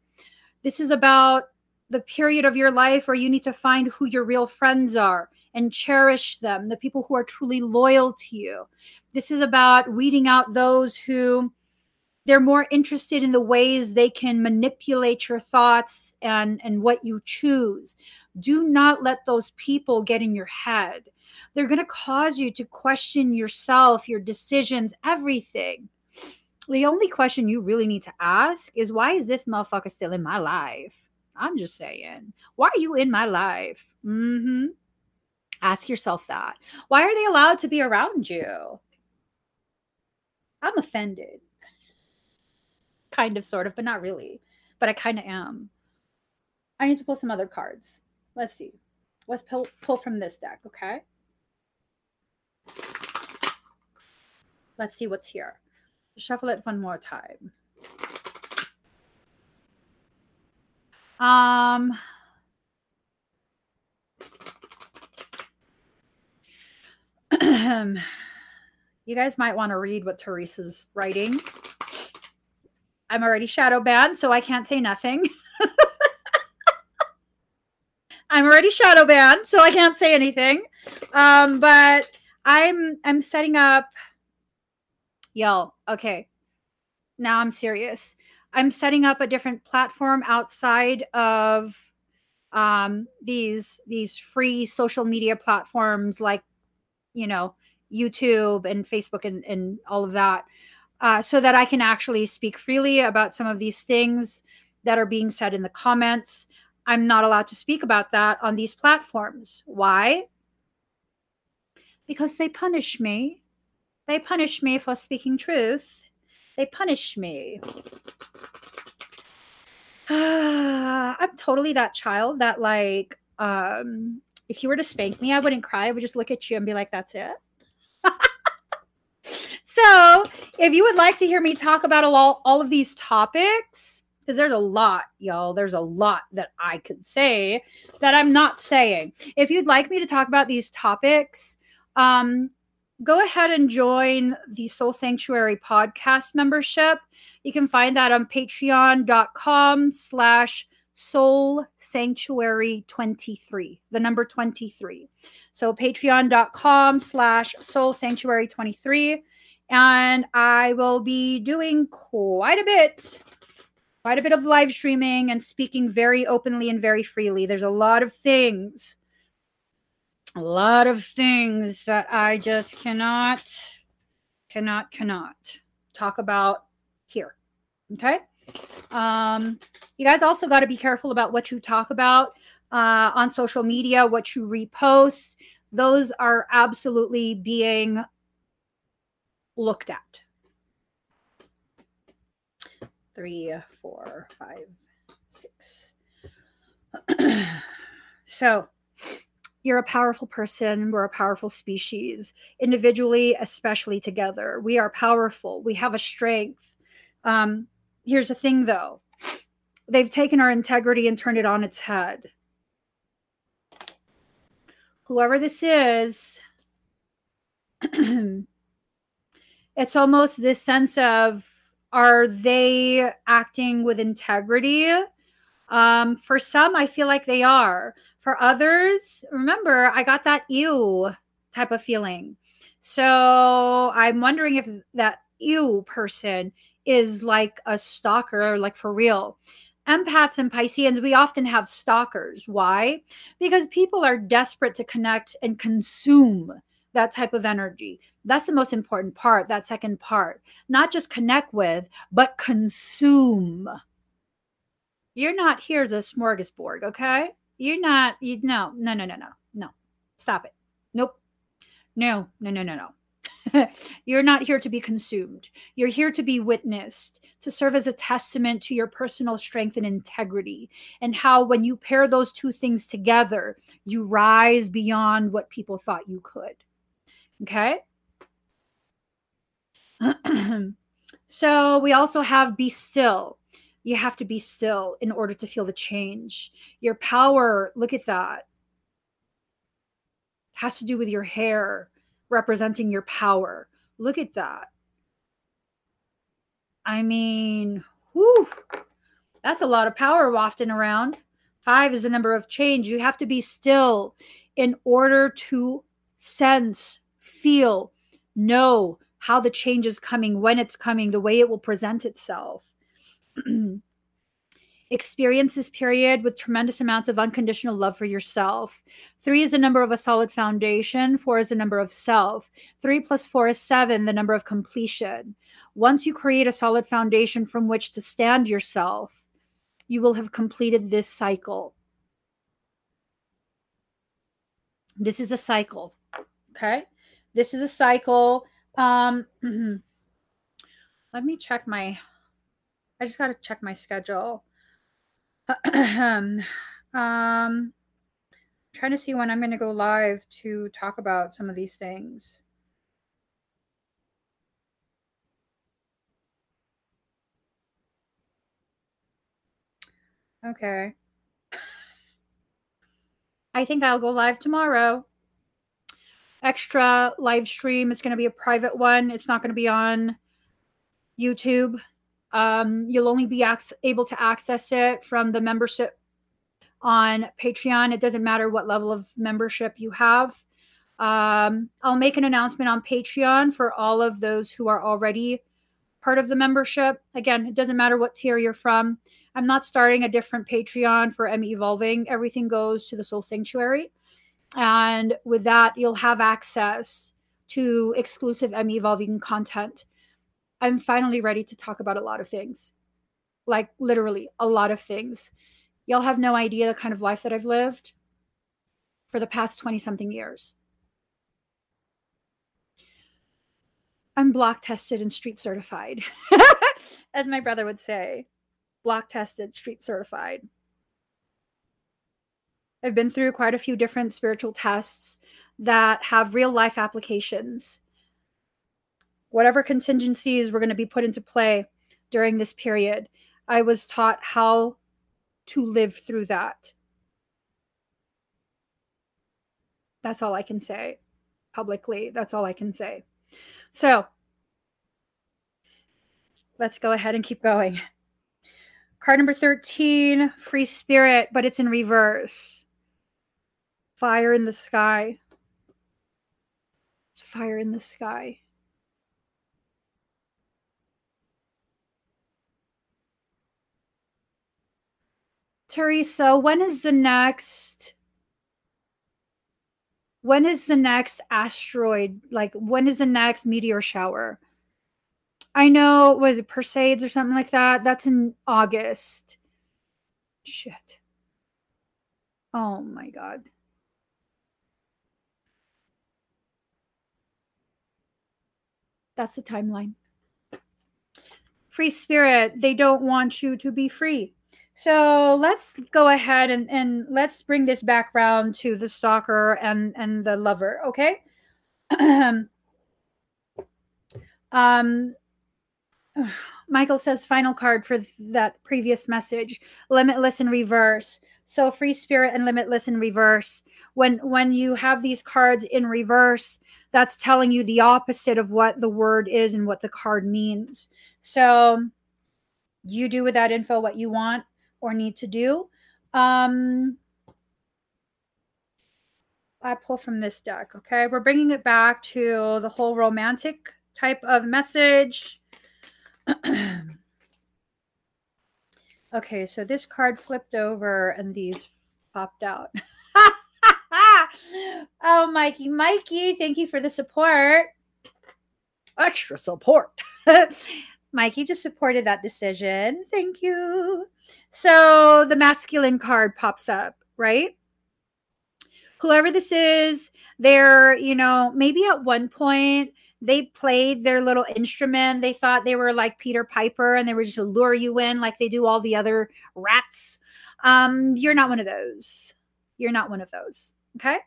S1: This is about the period of your life where you need to find who your real friends are and cherish them, the people who are truly loyal to you. This is about weeding out those who they're more interested in the ways they can manipulate your thoughts and and what you choose. Do not let those people get in your head. They're going to cause you to question yourself your decisions everything. The only question you really need to ask is why is this motherfucker still in my life? I'm just saying. Why are you in my life? Mm-hmm. Ask yourself that. Why are they allowed to be around you? I'm offended kind of, sort of, but not really. But I kind of am. I need to pull some other cards. Let's see. Let's pull, pull from this deck, okay? Let's see what's here. Shuffle it one more time. Um, you guys might want to read what Teresa's writing. I'm already shadow banned, so I can't say nothing. I'm already shadow banned, so I can't say anything. Um, but I'm I'm setting up yo, okay. Now I'm serious. I'm setting up a different platform outside of um these these free social media platforms like you know YouTube and Facebook and, and all of that uh, so that I can actually speak freely about some of these things that are being said in the comments. I'm not allowed to speak about that on these platforms. Why? Because they punish me. They punish me for speaking truth. They punish me. I'm totally that child that, like, um, if you were to spank me, I wouldn't cry. I would just look at you and be like, that's it. So, if you would like to hear me talk about all, all of these topics, because there's a lot, y'all, there's a lot that I could say that I'm not saying. If you'd like me to talk about these topics, um, go ahead and join the Soul Sanctuary podcast membership. You can find that on patreon.com slash soul sanctuary 23 the number 23 so patreon.com slash soul sanctuary 23 and I will be doing quite a bit, quite a bit of live streaming and speaking very openly and very freely. There's a lot of things, a lot of things that I just cannot, cannot, cannot talk about here. Okay. Um, you guys also got to be careful about what you talk about uh, on social media, what you repost. Those are absolutely being looked at. Three, four, five, six. so you're a powerful person. We're a powerful species, individually, especially together. We are powerful. We have a strength. Um, here's the thing, though they've taken our integrity and turned it on its head. Whoever this is, it's almost this sense of are they acting with integrity? Um, for some, I feel like they are. For others, remember, I got that ew type of feeling. So I'm wondering if that ew person is like a stalker, like for real. Empaths and Pisceans, we often have stalkers. Why? Because people are desperate to connect and consume that type of energy. That's the most important part, that second part. Not just connect with, but consume. You're not here as a smorgasbord, okay? You're not, you no, no, no, no, no, no. Stop it. Nope. No, no, no, no, no. You're not here to be consumed. You're here to be witnessed, to serve as a testament to your personal strength and integrity, and how when you pair those two things together, you rise beyond what people thought you could. Okay. so we also have be still. You have to be still in order to feel the change. Your power, look at that. has to do with your hair representing your power. Look at that. I mean, whew, that's a lot of power wafting around. Five is the number of change. You have to be still in order to sense, feel, know how the change is coming, when it's coming, the way it will present itself. Experience this period with tremendous amounts of unconditional love for yourself. Three is the number of a solid foundation. Four is the number of self. Three plus four is seven, the number of completion. Once you create a solid foundation from which to stand yourself, you will have completed this cycle. This is a cycle. Okay. This is a cycle. Um, let me check my, I just got to check my schedule. um, trying to see when I'm going to go live to talk about some of these things. Okay. I think I'll go live tomorrow. Extra live stream. It's going to be a private one. It's not going to be on YouTube. Um, you'll only be able to access it from the membership on Patreon. It doesn't matter what level of membership you have. Um, I'll make an announcement on Patreon for all of those who are already part of the membership. Again, it doesn't matter what tier you're from. I'm not starting a different Patreon for M Evolving. Everything goes to the Soul Sanctuary. And with that, you'll have access to exclusive M Evolving content I'm finally ready to talk about a lot of things. Like literally a lot of things. Y'all have no idea the kind of life that I've lived for the past 20 something years. I'm block tested and street certified, as my brother would say. Block tested, street certified. I've been through quite a few different spiritual tests that have real life applications whatever contingencies were going to be put into play during this period, I was taught how to live through that. That's all I can say publicly. That's all I can say. So let's go ahead and keep going. Card number 13, free spirit, but it's in reverse. Fire in the sky. Fire in the sky. Teresa, when is the next when is the next asteroid like when is the next meteor shower? I know was it Perseids or something like that? That's in August. Shit. Oh my god. That's the timeline. Free spirit, they don't want you to be free. So let's go ahead and, and let's bring this back background to the stalker and, and the lover, okay? um, Michael says final card for that previous message, limitless in reverse. So free spirit and limitless in reverse. When when you have these cards in reverse, that's telling you the opposite of what the word is and what the card means. So you do with that info what you want or need to do. Um, I pull from this deck, okay? We're bringing it back to the whole romantic type of message. okay, so this card flipped over and these popped out. oh, Mikey, Mikey, thank you for the support. Extra support. Mikey just supported that decision. Thank you. So the masculine card pops up, right? Whoever this is, they're, you know, maybe at one point they played their little instrument. They thought they were like Peter Piper and they were just lure you in like they do all the other rats. Um, you're not one of those. You're not one of those. Okay.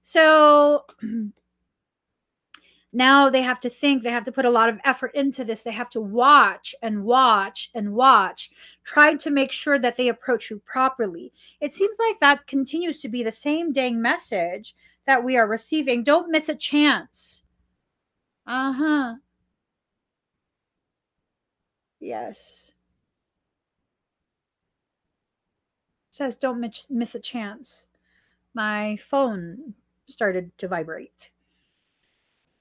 S1: So now they have to think they have to put a lot of effort into this they have to watch and watch and watch try to make sure that they approach you properly it seems like that continues to be the same dang message that we are receiving. Don't miss a chance. Uh huh. Yes. says don't miss, miss a chance. My phone started to vibrate.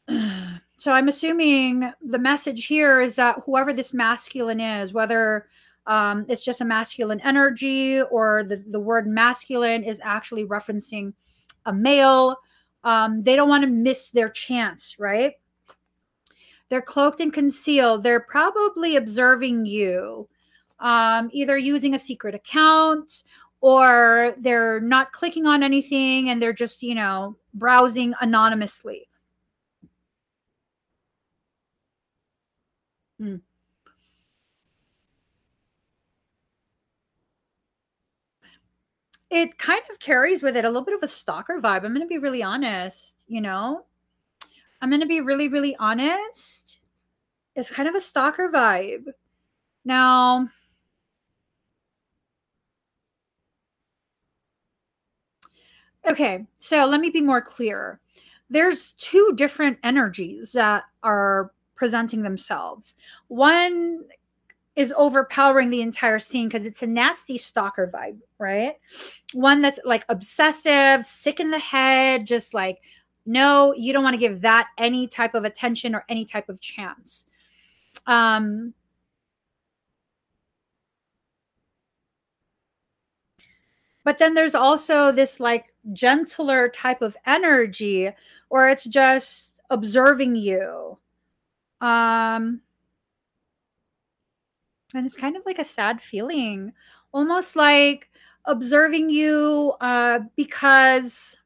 S1: so I'm assuming the message here is that whoever this masculine is, whether um, it's just a masculine energy or the, the word masculine is actually referencing a male, um, they don't want to miss their chance, right? They're cloaked and concealed. They're probably observing you, um, either using a secret account or they're not clicking on anything and they're just, you know, browsing anonymously. Hmm. It kind of carries with it a little bit of a stalker vibe. I'm going to be really honest, you know? I'm going to be really, really honest. It's kind of a stalker vibe. Now, Okay, so let me be more clear. There's two different energies that are presenting themselves. One is overpowering the entire scene because it's a nasty stalker vibe, right? One that's like obsessive, sick in the head, just like, no, you don't want to give that any type of attention or any type of chance. Um, but then there's also this like gentler type of energy or it's just observing you um and it's kind of like a sad feeling almost like observing you uh because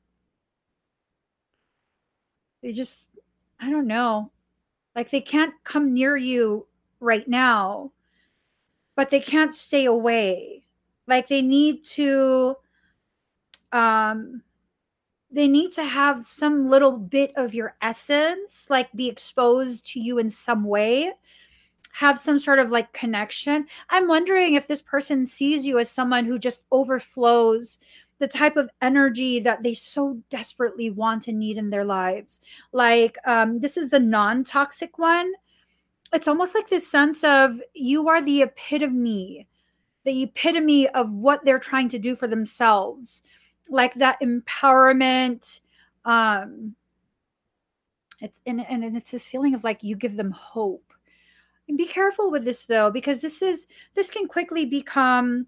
S1: they just i don't know. Like they can't come near you right now but they can't stay away. Like they need to um they need to have some little bit of your essence like be exposed to you in some way have some sort of like connection. I'm wondering if this person sees you as someone who just overflows the type of energy that they so desperately want and need in their lives. Like um this is the non-toxic one. It's almost like this sense of you are the epitome the epitome of what they're trying to do for themselves. Like that empowerment um it's and, and it's this feeling of like you give them hope. And be careful with this though because this is this can quickly become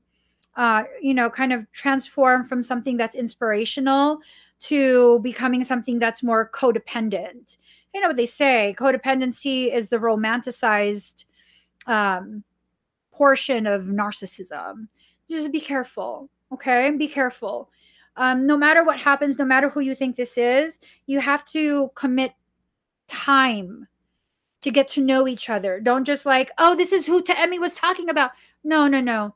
S1: uh you know kind of transform from something that's inspirational to becoming something that's more codependent you know what they say codependency is the romanticized um portion of narcissism just be careful okay be careful um, no matter what happens, no matter who you think this is, you have to commit time to get to know each other. Don't just like, oh, this is who Emmie was talking about. No, no, no.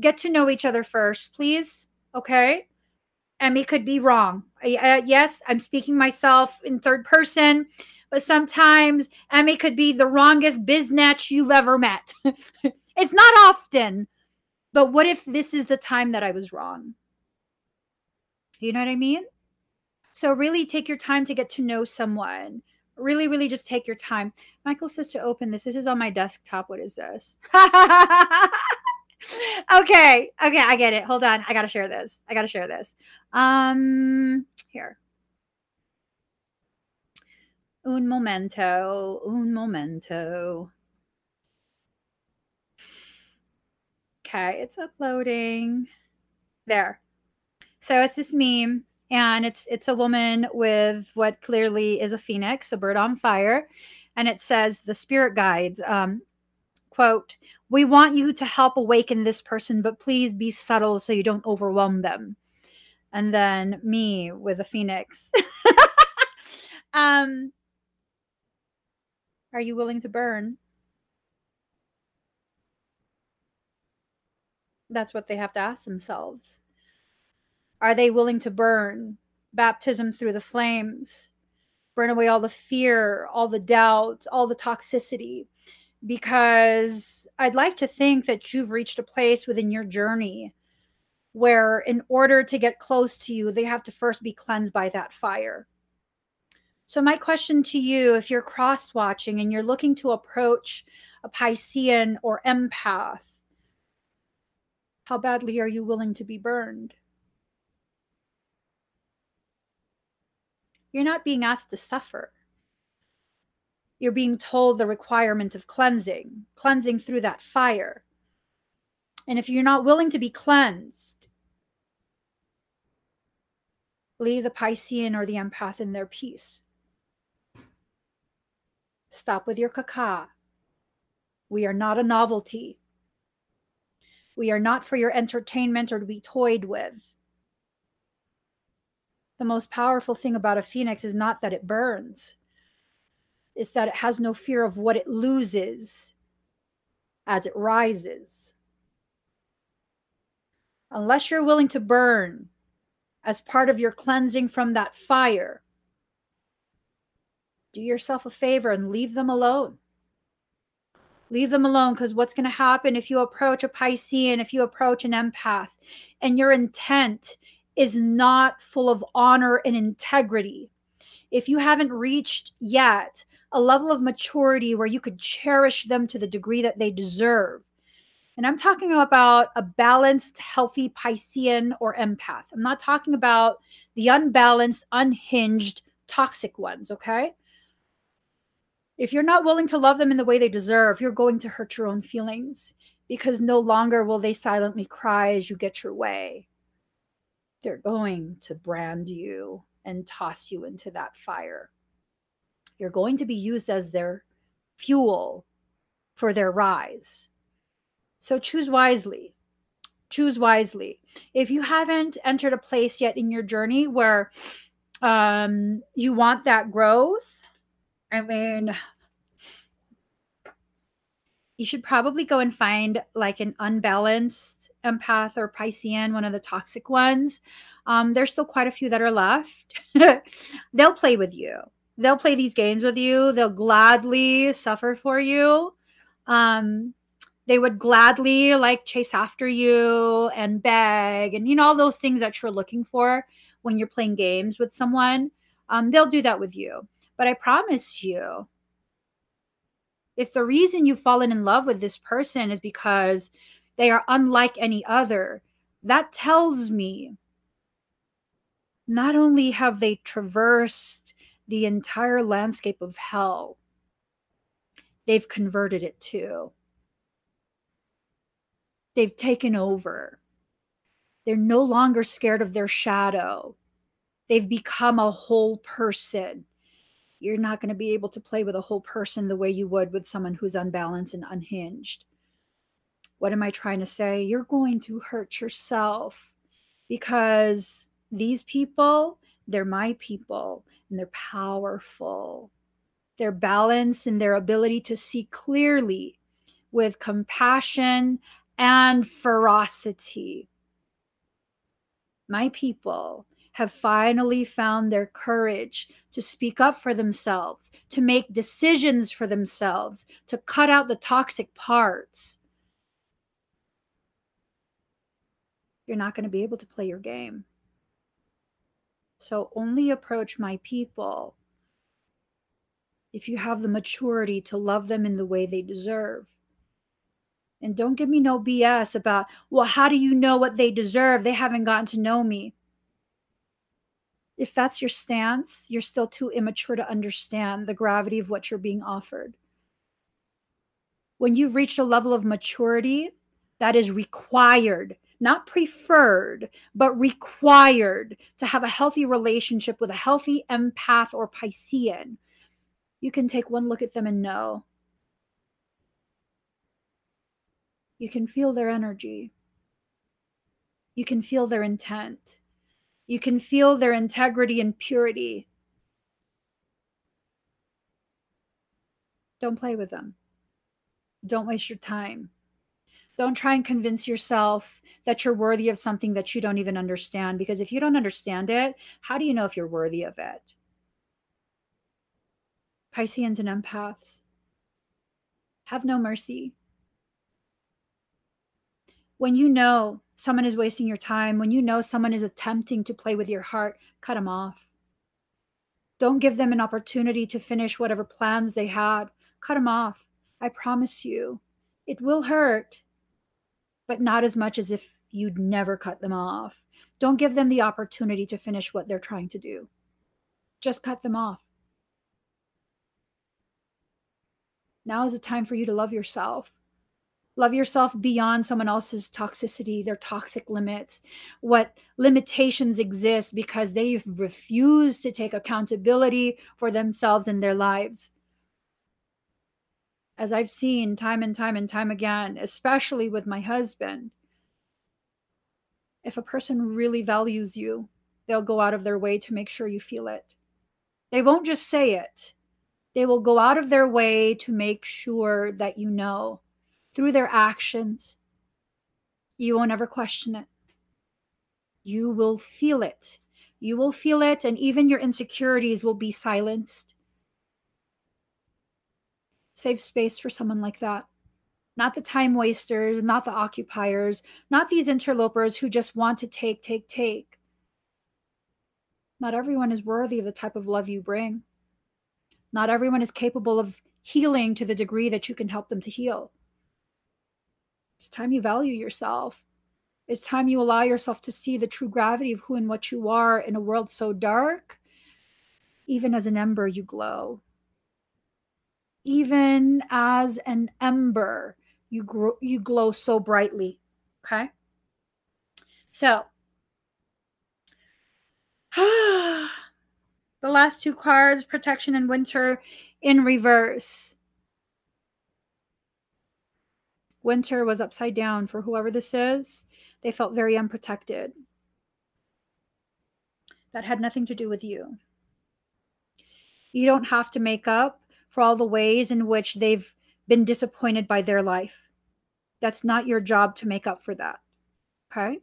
S1: Get to know each other first, please. Okay. Emmie could be wrong. Uh, yes, I'm speaking myself in third person, but sometimes Emmie could be the wrongest biznatch you've ever met. it's not often, but what if this is the time that I was wrong? You know what I mean? So really take your time to get to know someone. Really, really just take your time. Michael says to open this. This is on my desktop. What is this? okay. Okay, I get it. Hold on. I gotta share this. I gotta share this. Um here. Un momento. Un momento. Okay, it's uploading. There. So it's this meme, and it's it's a woman with what clearly is a phoenix, a bird on fire, and it says the spirit guides. Um, quote we want you to help awaken this person but please be subtle so you don't overwhelm them and then me with a phoenix um are you willing to burn that's what they have to ask themselves are they willing to burn baptism through the flames? Burn away all the fear, all the doubt, all the toxicity. Because I'd like to think that you've reached a place within your journey where in order to get close to you, they have to first be cleansed by that fire. So, my question to you if you're cross watching and you're looking to approach a Piscean or empath, how badly are you willing to be burned? You're not being asked to suffer. You're being told the requirement of cleansing, cleansing through that fire. And if you're not willing to be cleansed, leave the Piscean or the empath in their peace. Stop with your caca. We are not a novelty. We are not for your entertainment or to be toyed with. The most powerful thing about a phoenix is not that it burns, it's that it has no fear of what it loses as it rises. Unless you're willing to burn as part of your cleansing from that fire, do yourself a favor and leave them alone. Leave them alone because what's going to happen if you approach a Piscean, if you approach an empath, and your intent is not full of honor and integrity, if you haven't reached yet a level of maturity where you could cherish them to the degree that they deserve, and I'm talking about a balanced, healthy Piscean or empath. I'm not talking about the unbalanced, unhinged, toxic ones, okay? If you're not willing to love them in the way they deserve, you're going to hurt your own feelings because no longer will they silently cry as you get your way. They're going to brand you and toss you into that fire. You're going to be used as their fuel for their rise. So choose wisely. Choose wisely. If you haven't entered a place yet in your journey where um, you want that growth, I mean, you should probably go and find like an unbalanced empath or Piscean, one of the toxic ones. Um, there's still quite a few that are left. They'll play with you. They'll play these games with you. They'll gladly suffer for you. Um, they would gladly like chase after you and beg and you know all those things that you're looking for when you're playing games with someone. Um, they'll do that with you. But I promise you, if the reason you've fallen in love with this person is because they are unlike any other, that tells me not only have they traversed the entire landscape of hell, they've converted it to. They've taken over. They're no longer scared of their shadow. They've become a whole person you're not going to be able to play with a whole person the way you would with someone who's unbalanced and unhinged. What am I trying to say? You're going to hurt yourself because these people, they're my people and they're powerful. Their balance and their ability to see clearly with compassion and ferocity. My people, have finally found their courage to speak up for themselves, to make decisions for themselves, to cut out the toxic parts, you're not going to be able to play your game. So only approach my people if you have the maturity to love them in the way they deserve. And don't give me no BS about, well, how do you know what they deserve? They haven't gotten to know me if that's your stance, you're still too immature to understand the gravity of what you're being offered. When you've reached a level of maturity that is required, not preferred, but required to have a healthy relationship with a healthy empath or Piscean, you can take one look at them and know. You can feel their energy. You can feel their intent you can feel their integrity and purity. Don't play with them. Don't waste your time. Don't try and convince yourself that you're worthy of something that you don't even understand. Because if you don't understand it, how do you know if you're worthy of it? Pisceans and empaths have no mercy. When you know someone is wasting your time, when you know someone is attempting to play with your heart, cut them off. Don't give them an opportunity to finish whatever plans they had. Cut them off. I promise you, it will hurt, but not as much as if you'd never cut them off. Don't give them the opportunity to finish what they're trying to do. Just cut them off. Now is the time for you to love yourself. Love yourself beyond someone else's toxicity, their toxic limits, what limitations exist because they've refused to take accountability for themselves and their lives. As I've seen time and time and time again, especially with my husband, if a person really values you, they'll go out of their way to make sure you feel it. They won't just say it, they will go out of their way to make sure that you know through their actions. You won't ever question it. You will feel it. You will feel it, and even your insecurities will be silenced. Save space for someone like that. Not the time wasters, not the occupiers, not these interlopers who just want to take, take, take. Not everyone is worthy of the type of love you bring. Not everyone is capable of healing to the degree that you can help them to heal. It's time you value yourself. It's time you allow yourself to see the true gravity of who and what you are in a world so dark. Even as an ember, you glow. Even as an ember, you grow, you glow so brightly. Okay. So, the last two cards, protection and winter in reverse. Winter was upside down for whoever this is. They felt very unprotected. That had nothing to do with you. You don't have to make up for all the ways in which they've been disappointed by their life. That's not your job to make up for that. Okay?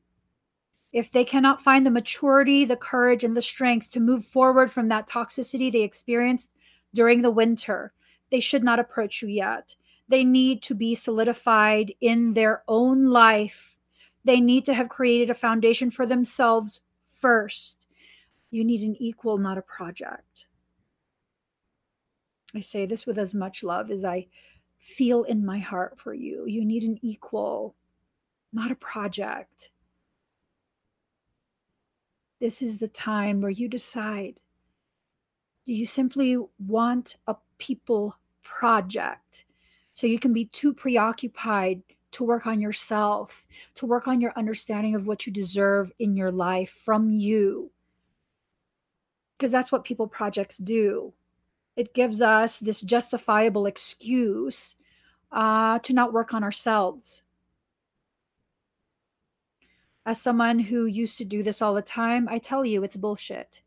S1: If they cannot find the maturity, the courage, and the strength to move forward from that toxicity they experienced during the winter, they should not approach you yet. They need to be solidified in their own life. They need to have created a foundation for themselves first. You need an equal, not a project. I say this with as much love as I feel in my heart for you. You need an equal, not a project. This is the time where you decide do you simply want a people project? So you can be too preoccupied to work on yourself, to work on your understanding of what you deserve in your life from you. Because that's what people projects do. It gives us this justifiable excuse uh, to not work on ourselves. As someone who used to do this all the time, I tell you it's bullshit.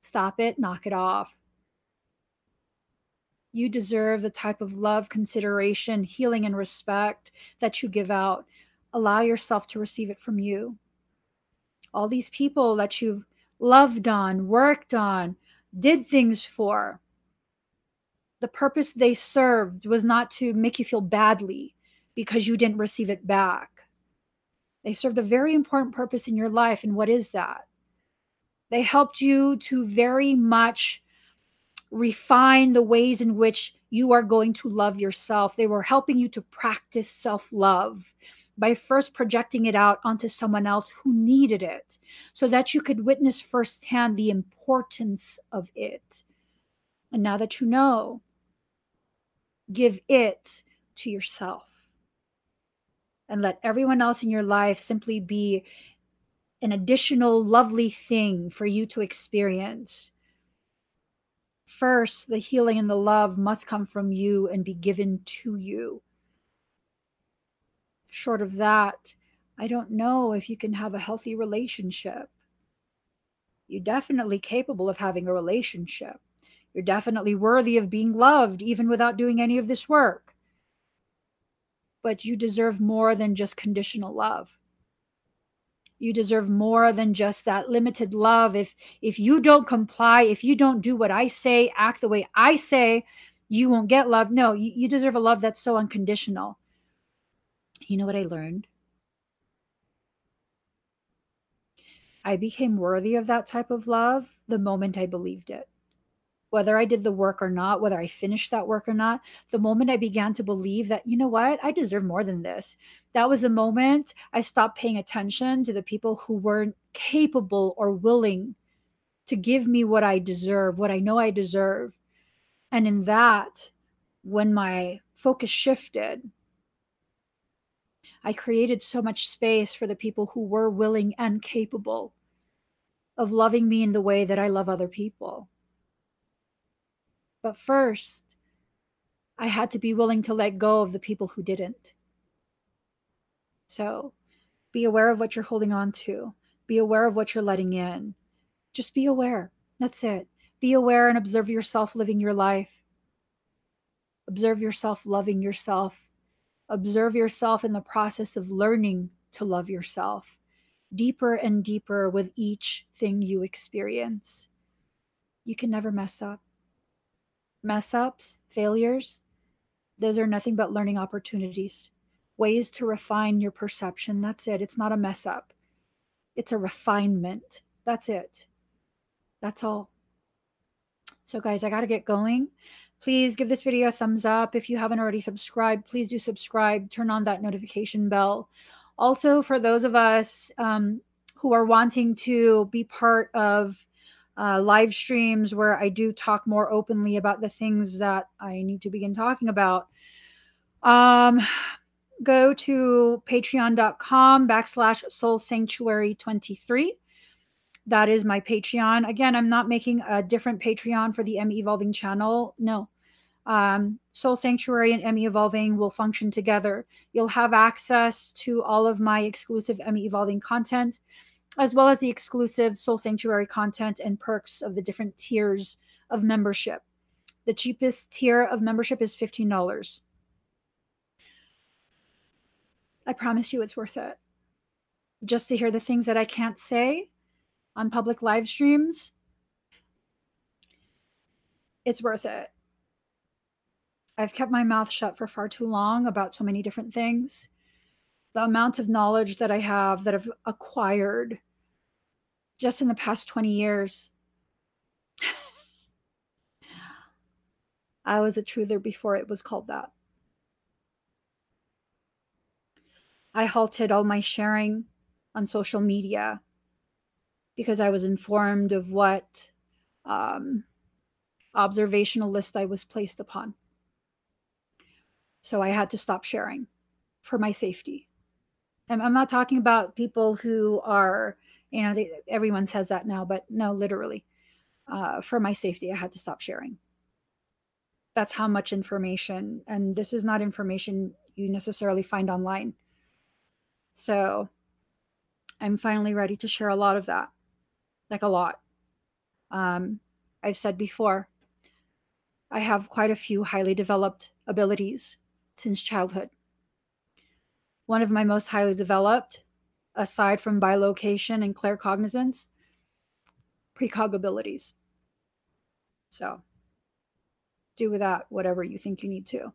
S1: Stop it, knock it off. You deserve the type of love, consideration, healing, and respect that you give out. Allow yourself to receive it from you. All these people that you've loved on, worked on, did things for, the purpose they served was not to make you feel badly because you didn't receive it back. They served a very important purpose in your life. And what is that? They helped you to very much refine the ways in which you are going to love yourself. They were helping you to practice self love by first projecting it out onto someone else who needed it so that you could witness firsthand the importance of it. And now that you know, give it to yourself and let everyone else in your life simply be an additional lovely thing for you to experience First, the healing and the love must come from you and be given to you. Short of that, I don't know if you can have a healthy relationship. You're definitely capable of having a relationship. You're definitely worthy of being loved, even without doing any of this work. But you deserve more than just conditional love. You deserve more than just that limited love. If if you don't comply if you don't do what i say act the way i say you won't get love. No you, you deserve a love that's so unconditional. You know what i learned? I became worthy of that type of love the moment I believed it. Whether I did the work or not, whether I finished that work or not, the moment I began to believe that, you know what, I deserve more than this, that was the moment I stopped paying attention to the people who weren't capable or willing to give me what I deserve, what I know I deserve. And in that, when my focus shifted, I created so much space for the people who were willing and capable of loving me in the way that I love other people. But first, I had to be willing to let go of the people who didn't. So be aware of what you're holding on to, be aware of what you're letting in. Just be aware. That's it. Be aware and observe yourself living your life. Observe yourself loving yourself. Observe yourself in the process of learning to love yourself deeper and deeper with each thing you experience. You can never mess up. Mess ups, failures, those are nothing but learning opportunities, ways to refine your perception. That's it. It's not a mess up, it's a refinement. That's it. That's all. So, guys, I got to get going. Please give this video a thumbs up. If you haven't already subscribed, please do subscribe. Turn on that notification bell. Also, for those of us um, who are wanting to be part of uh, live streams where I do talk more openly about the things that I need to begin talking about, um, go to patreon.com backslash soul sanctuary 23 that is my patreon. Again i'm not making a different patreon for the Emmie Evolving channel. No. Um, Soul Sanctuary and Emmie Evolving will function together. You'll have access to all of my exclusive Emmie Evolving content, as well as the exclusive Soul Sanctuary content and perks of the different tiers of membership. The cheapest tier of membership is $15. I promise you it's worth it. Just to hear the things that I can't say on public live streams, it's worth it. I've kept my mouth shut for far too long about so many different things. The amount of knowledge that I have that I've acquired just in the past 20 years. I was a truther before it was called that. I halted all my sharing on social media because I was informed of what um, observational list I was placed upon. So I had to stop sharing for my safety. And I'm not talking about people who are, you know, they, everyone says that now, but no, literally, uh, for my safety, I had to stop sharing. That's how much information, and this is not information you necessarily find online. So I'm finally ready to share a lot of that, like a lot. Um, I've said before, I have quite a few highly developed abilities since childhood. One of my most highly developed, aside from bilocation and claircognizance, precog abilities. So do with that whatever you think you need to.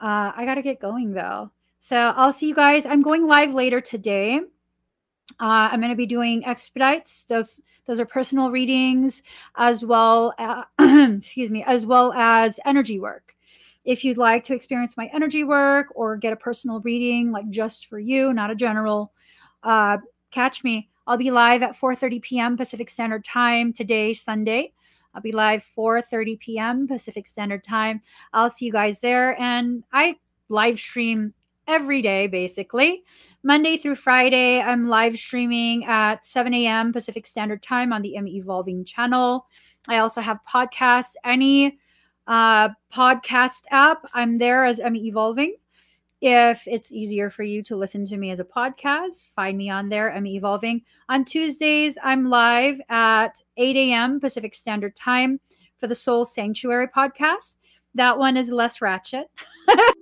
S1: Uh, I got to get going though. So I'll see you guys. I'm going live later today. Uh, I'm going to be doing expedites. Those those are personal readings, as well. As, excuse me, as well as energy work. If you'd like to experience my energy work or get a personal reading, like just for you, not a general, uh, catch me. I'll be live at 4:30 p.m. Pacific Standard Time today, Sunday. I'll be live 4:30 p.m. Pacific Standard Time. I'll see you guys there, and I live stream every day basically. Monday through Friday, I'm live streaming at 7 a.m. Pacific Standard Time on the Emmie Evolving channel. I also have podcasts. Any uh, podcast app. I'm there as Emmie Evolving. If it's easier for you to listen to me as a podcast, find me on there. Emmie Evolving. On Tuesdays, I'm live at 8 a.m. Pacific Standard Time for the Soul Sanctuary podcast. That one is less ratchet.